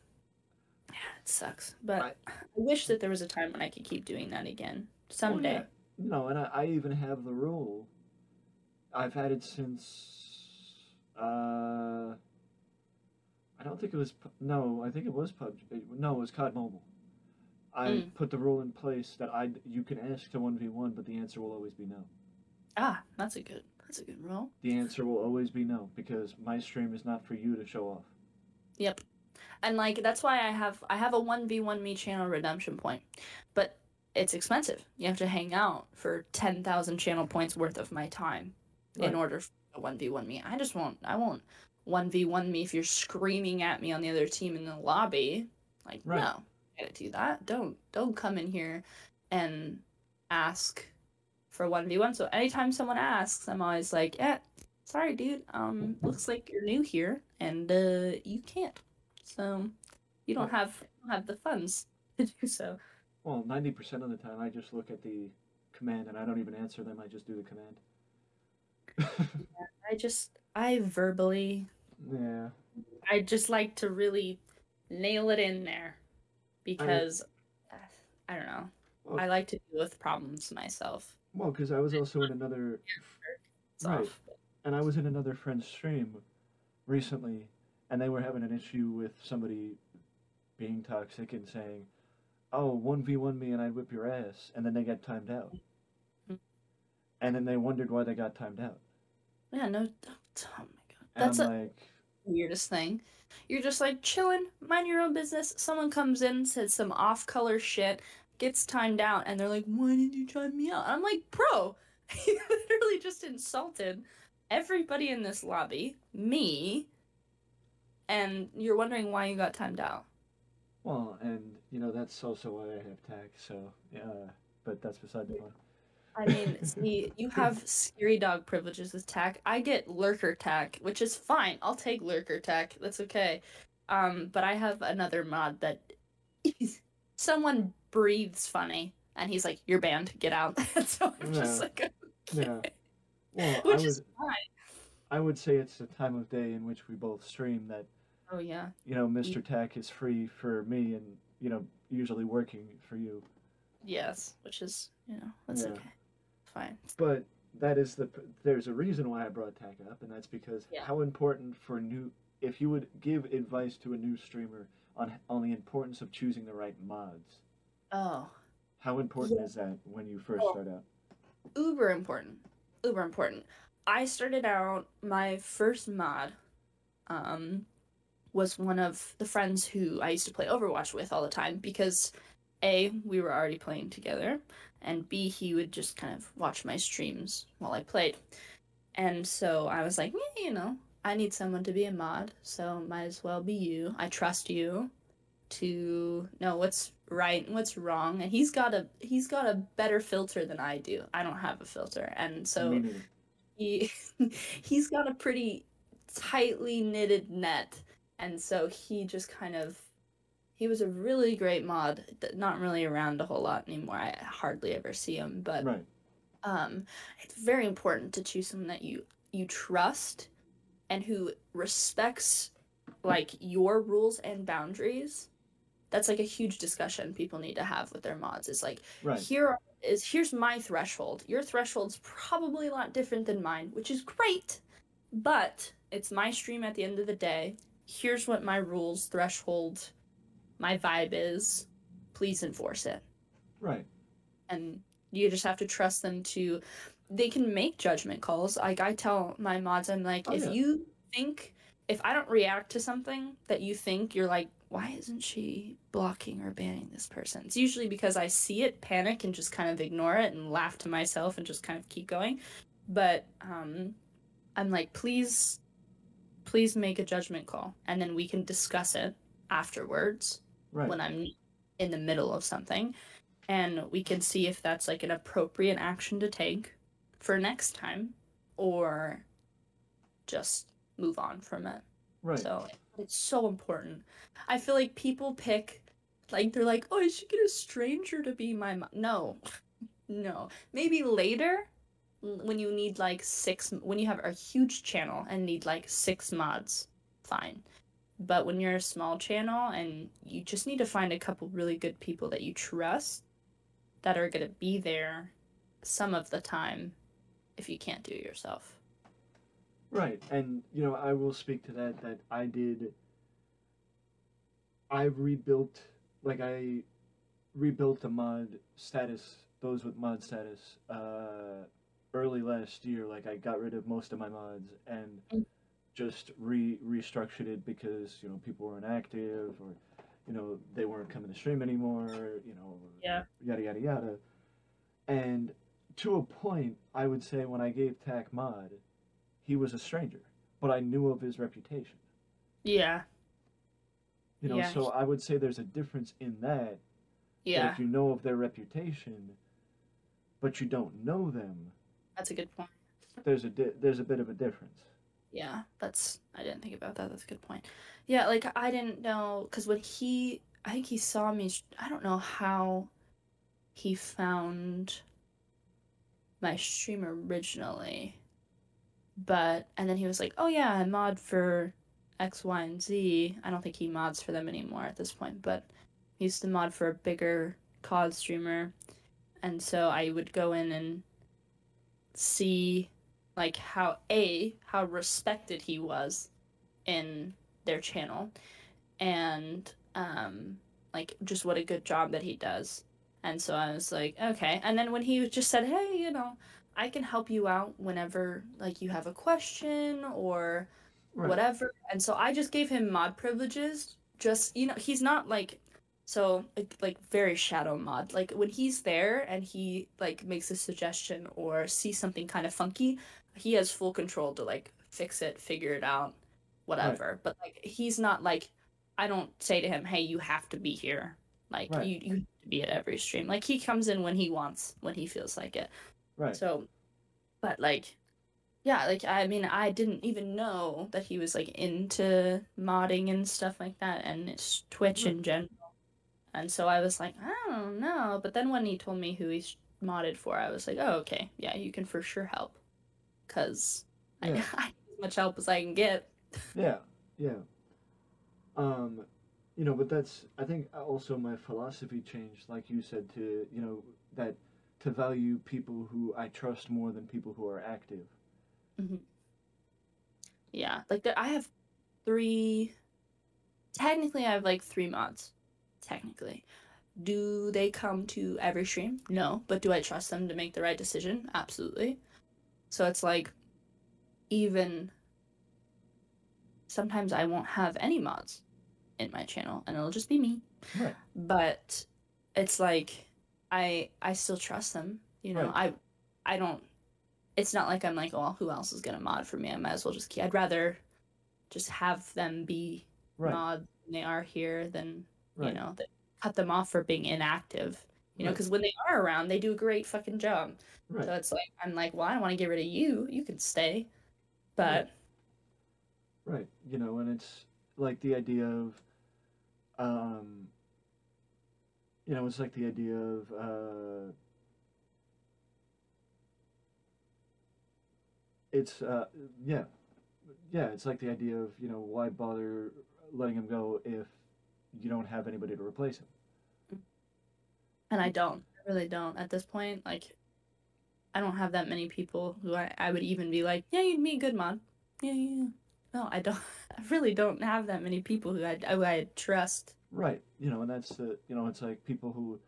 yeah, it sucks. But I- I, wish that there was a time when I could keep doing that again. Someday. Well, yeah. No, and I, I even have the rule. I've had it since. Uh, I don't think it was. No, I think it was PUBG. No, it was COD Mobile. I Mm. put the rule in place that I you can ask to one v one, but the answer will always be no. Ah, that's a good that's a good rule. The answer will always be no because my stream is not for you to show off. Yep. And like that's why I have I have a 1v1 me channel redemption point. But it's expensive. You have to hang out for 10,000 channel points worth of my time Right. in order for a 1v1 me. I just won't I won't 1v1 me if you're screaming at me on the other team in the lobby. Like Right. no. I gotta do that. Don't don't come in here and ask for 1v1. So anytime someone asks, I'm always like, "Yeah, sorry dude. Um looks like you're new here and uh you can't." So you don't have you don't have the funds to do so. Well, ninety percent of the time, I just look at the command and I don't even answer them. I just do the command. I just I verbally yeah. I just like to really nail it in there because I don't know. Well, I like to deal with problems myself. well, because I was also in another. Right. and I was in another friend's stream recently, and they were having an issue with somebody being toxic and saying, "Oh, one v one me and I'd whip your ass," and then they got timed out, Mhm. and then they wondered why they got timed out. Yeah, no oh my god. That's a like, weirdest thing. You're just like chilling, mind your own business. Someone comes in, says some off color shit, gets timed out, and they're like, Why did you time me out? I'm like, Bro, you literally just insulted everybody in this lobby, me, and you're wondering why you got timed out. well, and you know that's also why I have tag. So yeah, but that's beside the point. I mean, see, you have scary dog privileges with tack. I get lurker tack, which is fine. I'll take lurker tack. That's okay. Um, but I have another mod that someone breathes funny, and he's like, "You're banned. Get out." So I'm just Yeah. like, Yeah. Well, I which would is fine. I would say it's the time of day in which we both stream that Oh yeah, you know Mr. Tack is free for me and you know usually working for you. yes, which is you know that's Yeah. okay, fine. But that is the there's a reason why I brought Tack up, and that's because Yeah. how important for new if you would give advice to a new streamer on on the importance of choosing the right mods, Oh, how important Yeah. is that when you first Oh. start out? uber important. Uber important. I started out my first mod um was one of the friends who I used to play Overwatch with all the time because A, we were already playing together, and B, he would just kind of watch my streams while I played. And so I was like, yeah, you know, I need someone to be a mod, so might as well be you. I trust you to know what's right and what's wrong. And he's got a he's got a better filter than I do. I don't have a filter. And so he he's got a pretty tightly knitted net and so he just kind of he was a really great mod not really around a whole lot anymore i hardly ever see him but Right. um it's very important to choose someone that you you trust and who respects like your rules and boundaries that's like a huge discussion people need to have with their mods is like Right. here is here's my threshold. Your threshold's probably a lot different than mine, which is great, but it's my stream at the end of the day. Here's what my rules, threshold, my vibe is. Please enforce it. Right. And you just have to trust them to they can make judgment calls. Like I tell my mods I'm like Oh, if yeah. you think if I don't react to something that you think you're like why isn't she blocking or banning this person? It's usually because I see it, panic, and just kind of ignore it and laugh to myself and just kind of keep going. But um, I'm like, please, please make a judgment call, and then we can discuss it afterwards Right. when I'm in the middle of something, and we can see if that's like an appropriate action to take for next time, or just move on from it. right. So it's so important. I feel like people pick, like they're like, oh, I should get a stranger to be my mom. No, no. Maybe later, when you need like six, when you have a huge channel and need like six mods, fine. But when you're a small channel and you just need to find a couple really good people that you trust, that are gonna be there, some of the time, if you can't do it yourself. Right, and you know, I will speak to that. That I did. I rebuilt, like I rebuilt the mod status, those with mod status, uh, early last year. Like I got rid of most of my mods and Mm. Just re restructured it because you know people weren't active or you know they weren't coming to stream anymore. You know, Yeah. yada yada yada. And to a point, I would say when I gave Tack mod, he was a stranger, but I knew of his reputation. Yeah, You know, Yeah. so I would say there's a difference in that. that yeah, if you know of their reputation, but you don't know them, that's a good point. there's a di- there's a bit of a difference. Yeah, that's I didn't think about that. That's a good point. Yeah, like I didn't know because when he, I think he saw me. I don't know how he found my stream originally, but and then he was like, "Oh yeah, I mod for X, Y, and Z." I don't think he mods for them anymore at this point, but he used to mod for a bigger COD streamer, and so I would go in and see like how a how respected he was in their channel and um like just what a good job that he does. And so i was like okay. And then when he just said hey you know i can help you out whenever like you have a question or Right. whatever. And so i just gave him mod privileges just you know he's not like so like, like very shadow mod. Like when he's there and he like makes a suggestion or sees something kind of funky he has full control to like fix it figure it out whatever but like he's not like i don't say to him hey you have to be here like Right. you you have to be at every stream like he comes in when he wants when he feels like it Right. so, but like, yeah, like I mean, I didn't even know that he was like into modding and stuff like that, and it's Twitch in general. And so I was like, I don't know. But then when he told me who he's modded for, I was like, oh, okay, yeah, you can for sure help, cause Yeah. I, I need as much help as I can get. Yeah, yeah. Um, you know, but that's I think also my philosophy changed, like you said, to you know that to value people who I trust more than people who are active. Yeah, like there, I have three. Technically, I have like three mods. Technically, do they come to every stream? No, but do I trust them to make the right decision? Absolutely. So it's like, even sometimes I won't have any mods in my channel, and it'll just be me. Right. But it's like I I still trust them. You know, I I don't. It's not like I'm like, oh, who else is gonna mod for me? I might as well just keep. I'd rather just have them be Right. mod when they are here than you know cut them off for being inactive. You know, Right. because when they are around, they do a great fucking job. Right. So it's like I'm like, well, I don't want to get rid of you. You can stay, but Right. You know, and it's like the idea of, um, you know, it's like the idea of, uh, it's, uh, yeah, yeah, it's like the idea of, you know, why bother letting him go if you don't have anybody to replace him? And I don't. I really don't at this point. Like, I don't have that many people who I, I would even be like, yeah, you'd a good mod. Yeah, yeah. yeah." No, I don't. I really don't have that many people who I who I trust. Right. You know, and that's the, you know, it's like people who,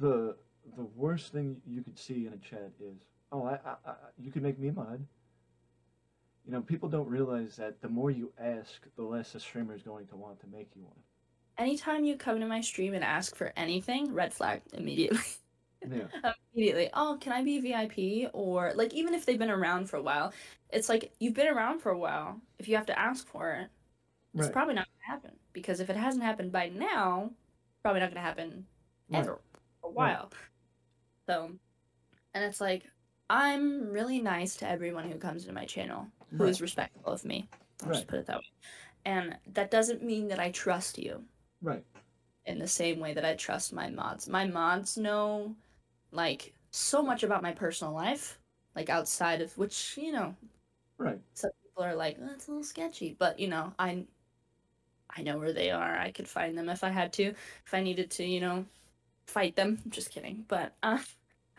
the, the worst thing you could see in a chat is, oh, I, I, I you can make me mod. You know, people don't realize that the more you ask, the less a streamer is going to want to make you one. Anytime you come to my stream and ask for anything, red flag immediately. Yeah. Um, immediately. Oh, can I be VIP? Or like even if they've been around for a while, it's like you've been around for a while. If you have to ask for it, it's Right. probably not gonna happen. Because if it hasn't happened by now, probably not gonna happen Right. ever for a while. So and it's like I'm really nice to everyone who comes to my channel who is Right. respectful of me. I'll Right. just put it that way. And that doesn't mean that I trust you Right. in the same way that I trust my mods. My mods know like so much about my personal life, like outside of which, you know, Right. some people are like, oh, it's a little sketchy, but you know, I I know where they are. I could find them if I had to, if I needed to, you know, fight them. Just kidding. But uh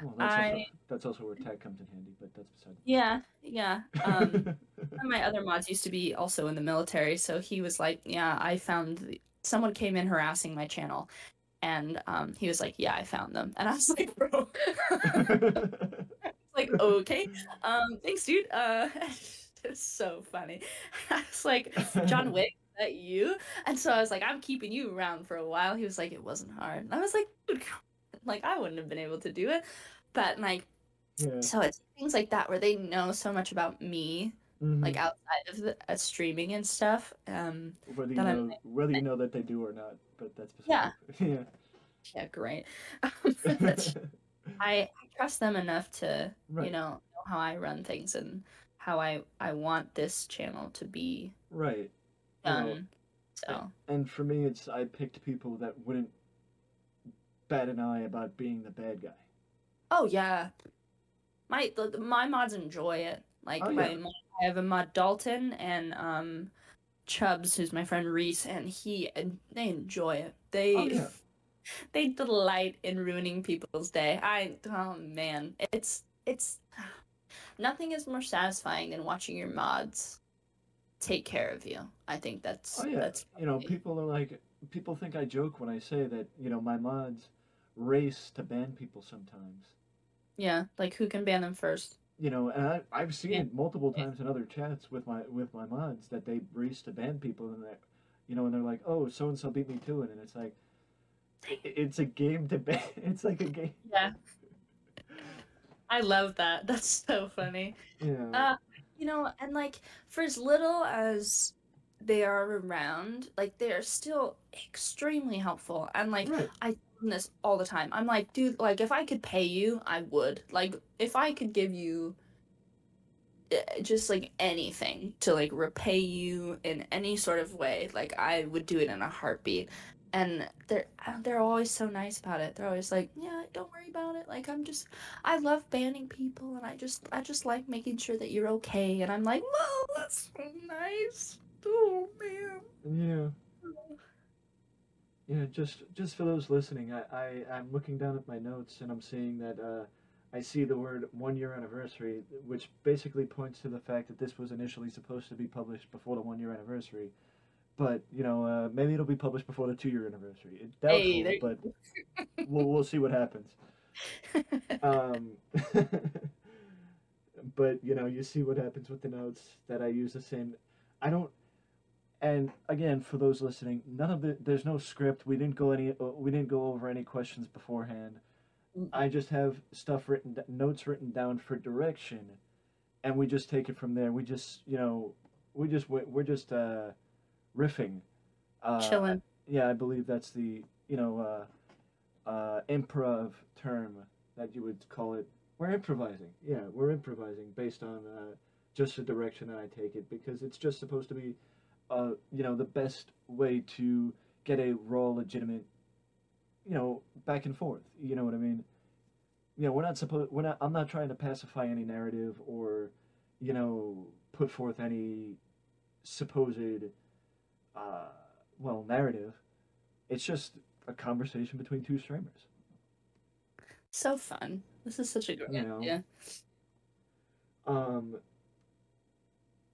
Well, that's, also, I- that's also where Tack comes in handy, but that's beside yeah, yeah. Um one of my other mods used to be also in the military, so he was like, "Yeah, I found the... someone came in harassing my channel," and um, he was like, "Yeah, I found them," and I was like, "Bro, like okay, um, thanks, dude." Uh, it's so funny. I was like, "John Wick, that you?" And so I was like, "I'm keeping you around for a while." He was like, "It wasn't hard," and I was like, "Dude, like I wouldn't have been able to do it," but like, yeah. so it's things like that where they know so much about me Mhm. like outside of the uh, streaming and stuff. Um, whether you know whether you know that they do or not, but that's Yeah. beside yeah, great. I, I trust them enough to right. you know know how I run things and how I I want this channel to be Right. You know. So And for me, it's I picked people that wouldn't bat an eye about being the bad guy. oh yeah, my my mods enjoy it. Like Oh, my yeah. mod, I have a mod Dalton and um Chubbs, who's my friend Reese, and he and they enjoy it. They Oh, yeah. they delight in ruining people's day. I oh man, it's it's nothing is more satisfying than watching your mods take care of you. I think that's Oh yeah. that's you know, people are like people think I joke when I say that, you know, my mods race to ban people sometimes. yeah, like who can ban them first? You know, and I, I've seen Yeah. it multiple times in other chats with my with my mods that they race to ban people and they you know, and they're like, "Oh, so and so beat me to it," and it's like, it's a game to ban. It's like a game. Yeah. I love that. That's so funny. Yeah. Uh, you know, and like for as little as they are around, like they are still extremely helpful. And like right. I this all the time. I'm like, dude, like if I could pay you, I would. Like if I could give you uh, just like anything to like repay you in any sort of way, like I would do it in a heartbeat. And they're uh, they're always so nice about it. They're always like, yeah, don't worry about it. Like I'm just, I love banning people, and I just I just like making sure that you're okay. And I'm like, whoa, that's so nice. Oh man. Yeah. Yeah, just just for those listening, I, I I'm looking down at my notes and I'm seeing that uh, I see the word one year anniversary, which basically points to the fact that this was initially supposed to be published before the one year anniversary, but you know, uh, maybe it'll be published before the two-year anniversary. It's doubtful, Hey, there- but we'll we'll see what happens. Um, but you know, you see what happens with the notes that I use the same. I don't. And again, for those listening, none of the there's no script. We didn't go any. uh, We didn't go over any questions beforehand. I just have stuff written, notes written down for direction, and we just take it from there. We just, you know, we just we're we're just uh, riffing. Uh, Chilling. yeah, I believe that's the you know uh, uh, improv term that you would call it. We're improvising. Yeah, we're improvising based on uh, just the direction that I take it because it's just supposed to be, uh, you know, the best way to get a raw, legitimate, you know, back and forth. You know what I mean? You know, we're not supposed. We're not. I'm not trying to pacify any narrative or, you know, put forth any supposed, uh, well, narrative. It's just a conversation between two streamers. So fun. This is such a great You know. idea.